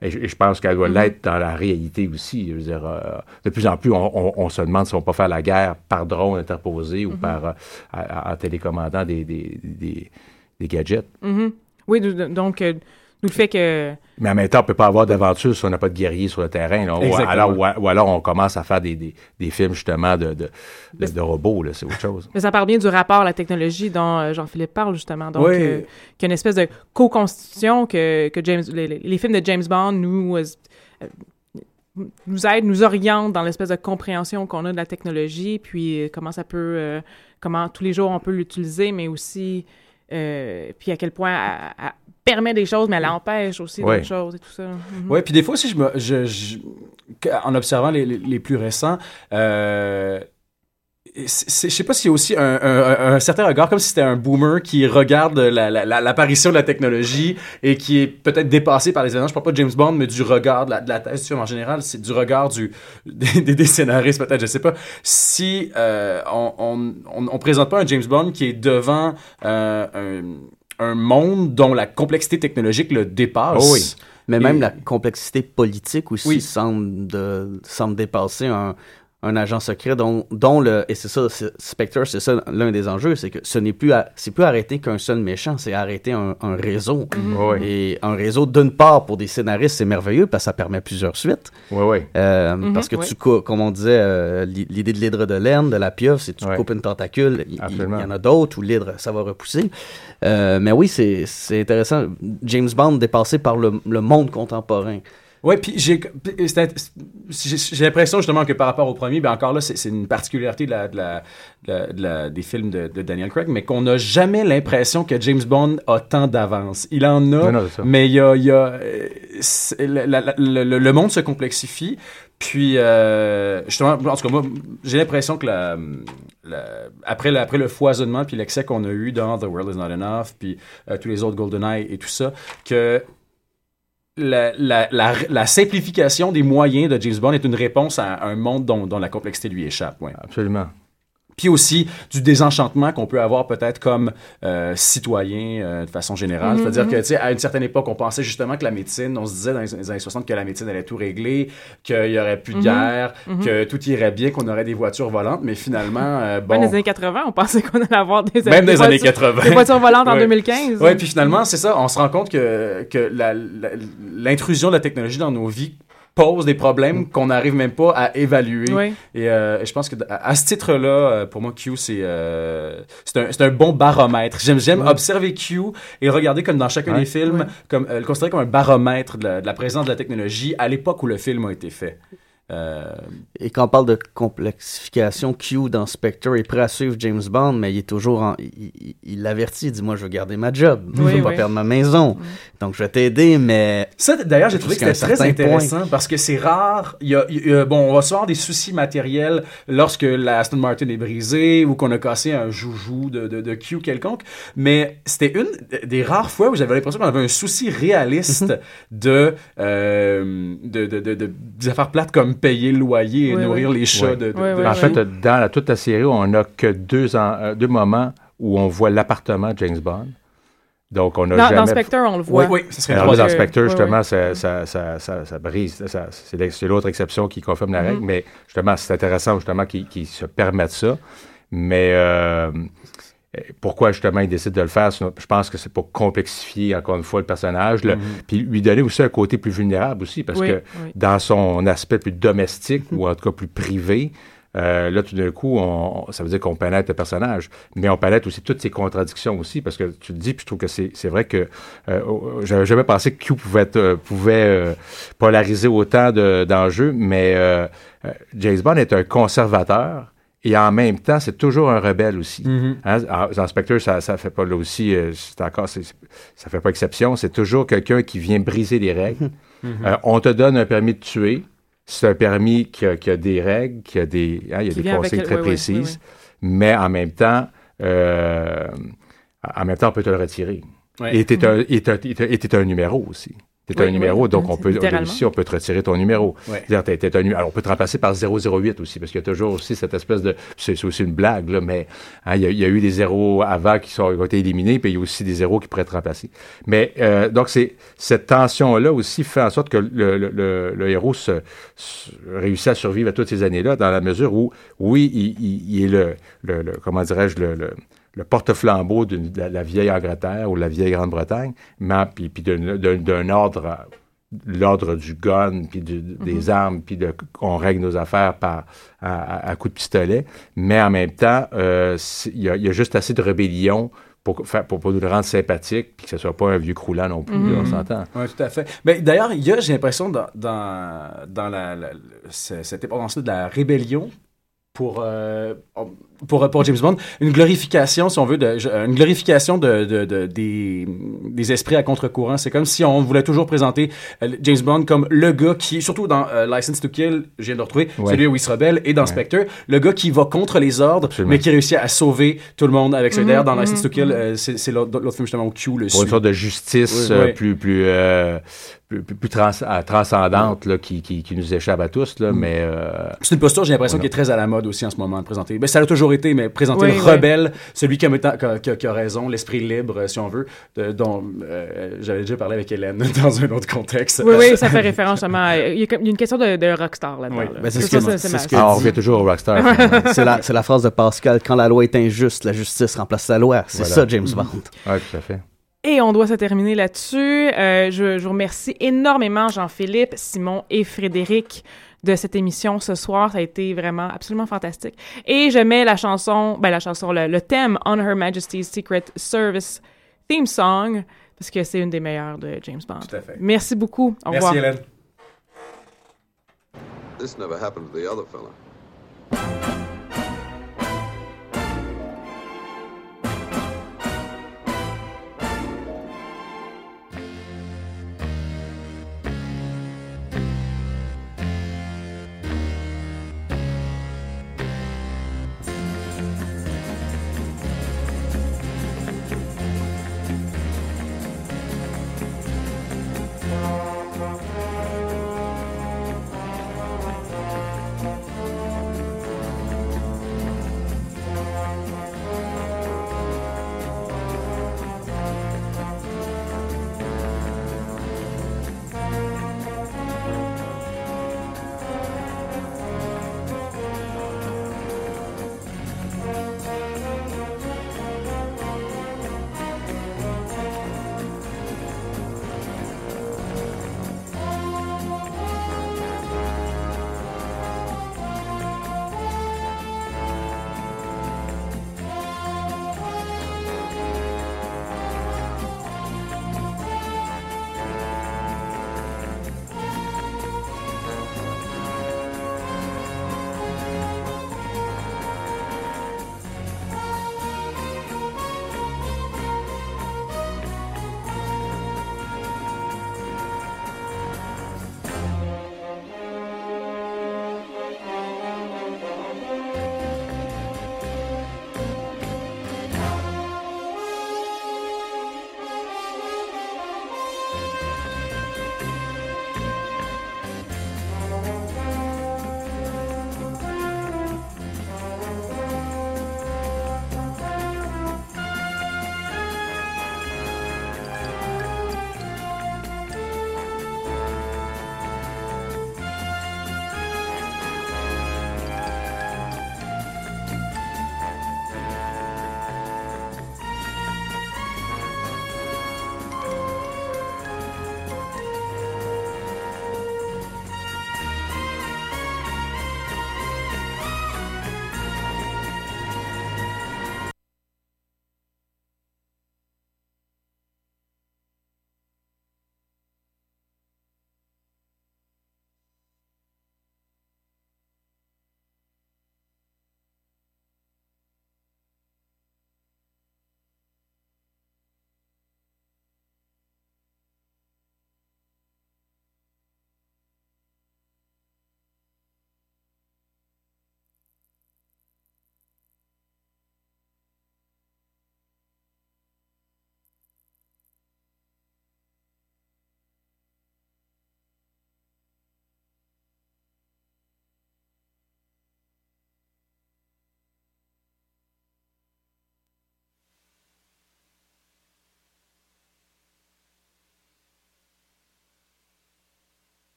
Et, je, et je pense qu'elle doit Mhm. l'être dans la réalité aussi. Je veux dire, euh, de plus en plus, on, on- on se demande si on peut faire la guerre par drone interposé ou Mhm. par euh, en en télécommandant des, des, des- des gadgets. Mhm. Oui, donc, euh, d'où le fait que. Mais en même temps, on peut pas avoir d'aventure si on n'a pas de guerriers sur le terrain. là. Ou alors, ou, ou alors, on commence à faire des, des, des films justement de, de, de, de robots. là. C'est autre chose. Mais ça parle bien du rapport à la technologie dont euh, Jean-Philippe parle, justement. Donc, Oui. euh, qu'il y a une espèce de co-constitution que, que James, les, films de James Bond nous, euh, nous aident, nous orientent dans l'espèce de compréhension qu'on a de la technologie, puis comment ça peut, euh, comment tous les jours on peut l'utiliser, mais aussi, puis à quel point permet des choses, mais elle empêche aussi Ouais. d'autres choses et tout ça. Mhm. Ouais, puis des fois aussi, je me, je, en observant les, les, les plus récents, euh, je sais pas s'il y a aussi un, un- un certain regard, comme si c'était un boomer qui regarde la- la- la- l'apparition de la technologie et qui est peut-être dépassé par les événements. Je parle pas de James Bond, mais du regard de la, de la thèse en général. C'est du regard du, des, des- des scénaristes, peut-être, je sais pas. Si euh, on, on, on, on présente pas un James Bond qui est devant euh, un, un monde dont la complexité technologique le dépasse. Oh oui. Mais Et- même la complexité politique aussi Oui. semble, de, semble dépasser un, un agent secret dont, dont le et c'est ça Spectre c'est ça l'un des enjeux c'est que ce n'est plus à- c'est plus arrêter qu'un seul méchant c'est arrêter un, un réseau Ouais. et un réseau d'une part pour des scénaristes c'est merveilleux parce que ça permet plusieurs suites Oui, oui. Euh, Mhm, parce que ouais. tu coupes, comme on disait, euh, l'i- l'idée de l'hydre de laine, de la pieuvre, c'est tu coupes une tentacule. Il y en a d'autres où l'hydre, ça va repousser. Euh, mais oui, c'est c'est intéressant. James Bond dépassé par le, le monde contemporain. Ouais, puis j'ai l'impression justement que par rapport au premier, ben encore là, c'est une particularité de la, de la, de la- de la- des films de, Daniel Craig, mais qu'on n'a jamais l'impression que James Bond a tant d'avance. Il en a, Non, non, mais il y a, il y a le, le- le monde se complexifie. Puis euh, justement, en tout cas moi, j'ai l'impression que la, après, le, après le foisonnement puis l'excès qu'on a eu dans The World Is Not Enough, puis euh, tous les autres GoldenEye et tout ça, que la, simplification des moyens de James Bond est une réponse à un monde dont, la complexité lui échappe. Absolument. Puis aussi du désenchantement qu'on peut avoir peut-être comme euh, citoyen euh, de façon générale. Mhm, C'est-à-dire que, tu sais, à une certaine époque, on pensait justement que la médecine, on se disait dans les, années 60 que la médecine allait tout régler, qu'il y aurait plus de Mhm, guerre, mhm. que tout irait bien, qu'on aurait des voitures volantes, mais finalement, euh, Même bon... dans les années 80, on pensait qu'on allait avoir des Même des des années voitures- 80. Des voitures volantes en Ouais. 2015. Ouais, puis finalement, c'est ça, on se rend compte que, que l'intrusion de la technologie dans nos vies pose des problèmes qu'on n'arrive même pas à évaluer. Ouais. Et euh, je pense que à, à ce titre-là, euh, pour moi, Q, c'est euh, c'est un, c'est un bon baromètre. J'aime observer Q et le regarder comme dans chacun des films, comme, euh, le considérer comme un baromètre de la, de la présence de la technologie à l'époque où le film a été fait. Euh, Et quand on parle de complexification, Q dans Spectre est prêt à suivre James Bond, mais il est toujours en. Il, il- il l'avertit, il dit Moi, je veux garder ma job, je Oui, veux pas perdre ma maison. Donc, je vais t'aider, mais. Ça, d'ailleurs, j'ai trouvé que c'était très intéressant parce que c'est rare. Il y a, il y a- bon, on va se avoir des soucis matériels lorsque la Aston Martin est brisée ou qu'on a cassé un joujou de, de, de Q quelconque. Mais c'était une des rares fois où j'avais l'impression qu'on avait un souci réaliste de, euh, de, de, de, de- des affaires plates comme payer le loyer et Oui, nourrir oui. les chats Ouais. de, de- en de fait, dans la- toute la série, on n'a que deux, en- euh, deux moments où on voit l'appartement de James Bond. Donc, on n'a Dans- dans jamais... Spectre, on le voit. Oui, oui, ça serait Alors dans. Spectre, justement, oui. Ça, ça, ça, ça, ça brise. ça- c'est l'autre exception qui confirme la Mhm. règle. Mais justement, c'est intéressant justement qu'ils qu'ils se permettent ça. Mais euh, pourquoi justement ils décident de le faire? Je pense que c'est pour complexifier encore une fois le personnage, Mhm. puis lui donner aussi un côté plus vulnérable aussi, parce Oui, que oui. dans son aspect plus domestique ou en tout cas plus privé, euh, là, tout d'un coup, on, ça veut dire qu'on pénètre le personnage, mais on pénètre aussi toutes ses contradictions aussi, parce que tu le dis, puis je trouve que c'est c'est vrai que euh, oh, j'avais jamais pensé que Q pouvait, être, euh, pouvait euh, polariser autant de- d'enjeux, mais James Bond est un conservateur. Et en même temps, c'est toujours un rebelle aussi. Hein, en- Dans Spectre, ça, ça fait pas là aussi, euh, c'est encore, ça fait pas exception. C'est toujours quelqu'un qui vient briser les règles. Mhm. Euh, on te donne un permis de tuer. C'est un permis qui a, qui a des règles, qui a des, hein, il y a Qui des avec consignes très oui, précises. oui, Mais en même temps, euh, en même temps, on peut te le retirer. Ouais. Et t'es un, et t'es- et t'es- et t'es un numéro aussi. T'es Oui, un numéro, oui, donc oui, on peut aussi on peut te retirer ton numéro. Ouais. C'est-à-dire, t'es- t'es un nu- alors on peut te remplacer par 008 aussi, parce qu'il y a toujours aussi cette espèce de, c'est aussi une blague là, mais hein, il y, a- il y a eu des zéros avant qui sont qui ont été éliminés, puis il y a aussi des zéros qui pourraient être remplacés. Mais euh, donc c'est cette tension là aussi fait en sorte que le, le- le- le héros se, se- réussit à survivre à toutes ces années là, dans la mesure où oui, il, il- il est le, le- le- comment dirais-je le, le- porte-flambeau d'une- de la, la vieille Angleterre ou la vieille Grande-Bretagne, mais puis, puis d'un- ordre l'ordre du gun, puis du- des Mhm. armes, puis de, qu'on règle nos affaires par, à, à, coups de pistolet. Mais en même temps, euh, il y, a, il y a juste assez de rébellion pour, pour, pour nous le rendre sympathique, puis que ce soit pas un vieux croulant non plus, Mhm. là, on s'entend. Oui, tout à fait. Mais d'ailleurs, il y a, j'ai l'impression, dans, dans, dans la, cette de la rébellion pour, euh, pour, pour James Bond, une glorification, si on veut, de, une glorification de, de- de- des, des esprits à contre-courant. C'est comme si on voulait toujours présenter euh, James Bond comme le gars qui, surtout dans euh, License to Kill, je viens de le retrouver, Ouais. celui où il se rebelle, et dans Ouais. Spectre, le gars qui va contre les ordres, mais qui réussit à sauver tout le monde avec ça. Mhm, D'ailleurs, dans mhm, License to Kill, mhm. euh, c'est l'autre film justement où Q le Pour une sorte de justice Oui, euh, oui. plus, plus, euh, plus, plus- plus trans- euh, transcendante là, qui, qui, qui nous échappe à tous, là, mais... euh, C'est une posture, j'ai l'impression, qui est très à la mode aussi en ce moment de présenter. Ben, ça a toujours été, mais présenter Oui, le oui. rebelle, celui qui a, qui a- qui a- qui a raison, l'esprit libre, si on veut, de- dont euh, j'avais déjà parlé avec Hélène dans un autre contexte. Oui, oui, ça fait référence justement. à- Il y a, comme- il y a une question de, de rockstar là-dedans. Oui. là. Ben, c'est ce Ça, c'est ce que Ah, on revient toujours au rockstar. c'est la, c'est la phrase de Pascal quand la loi est injuste, la justice remplace la loi. C'est Voilà. ça, James Bond. Oui, tout à fait. Et on doit se terminer là-dessus. Euh, je, je vous remercie énormément, Jean-Philippe, Simon et Frédéric, de cette émission ce soir. Ça a été vraiment absolument fantastique. Et je mets la chanson, ben la chanson, le, le thème On Her Majesty's Secret Service theme song, parce que c'est une des meilleures de James Bond. Tout à fait. Merci beaucoup. Au Merci revoir. Hélène. This never happened to the other fella.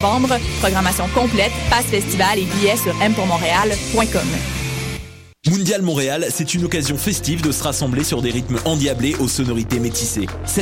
Programmation complète, passe festival et billets sur mpourmontréal.com. Mondial Montréal, c'est une occasion festive de se rassembler sur des rythmes endiablés aux sonorités métissées. Cette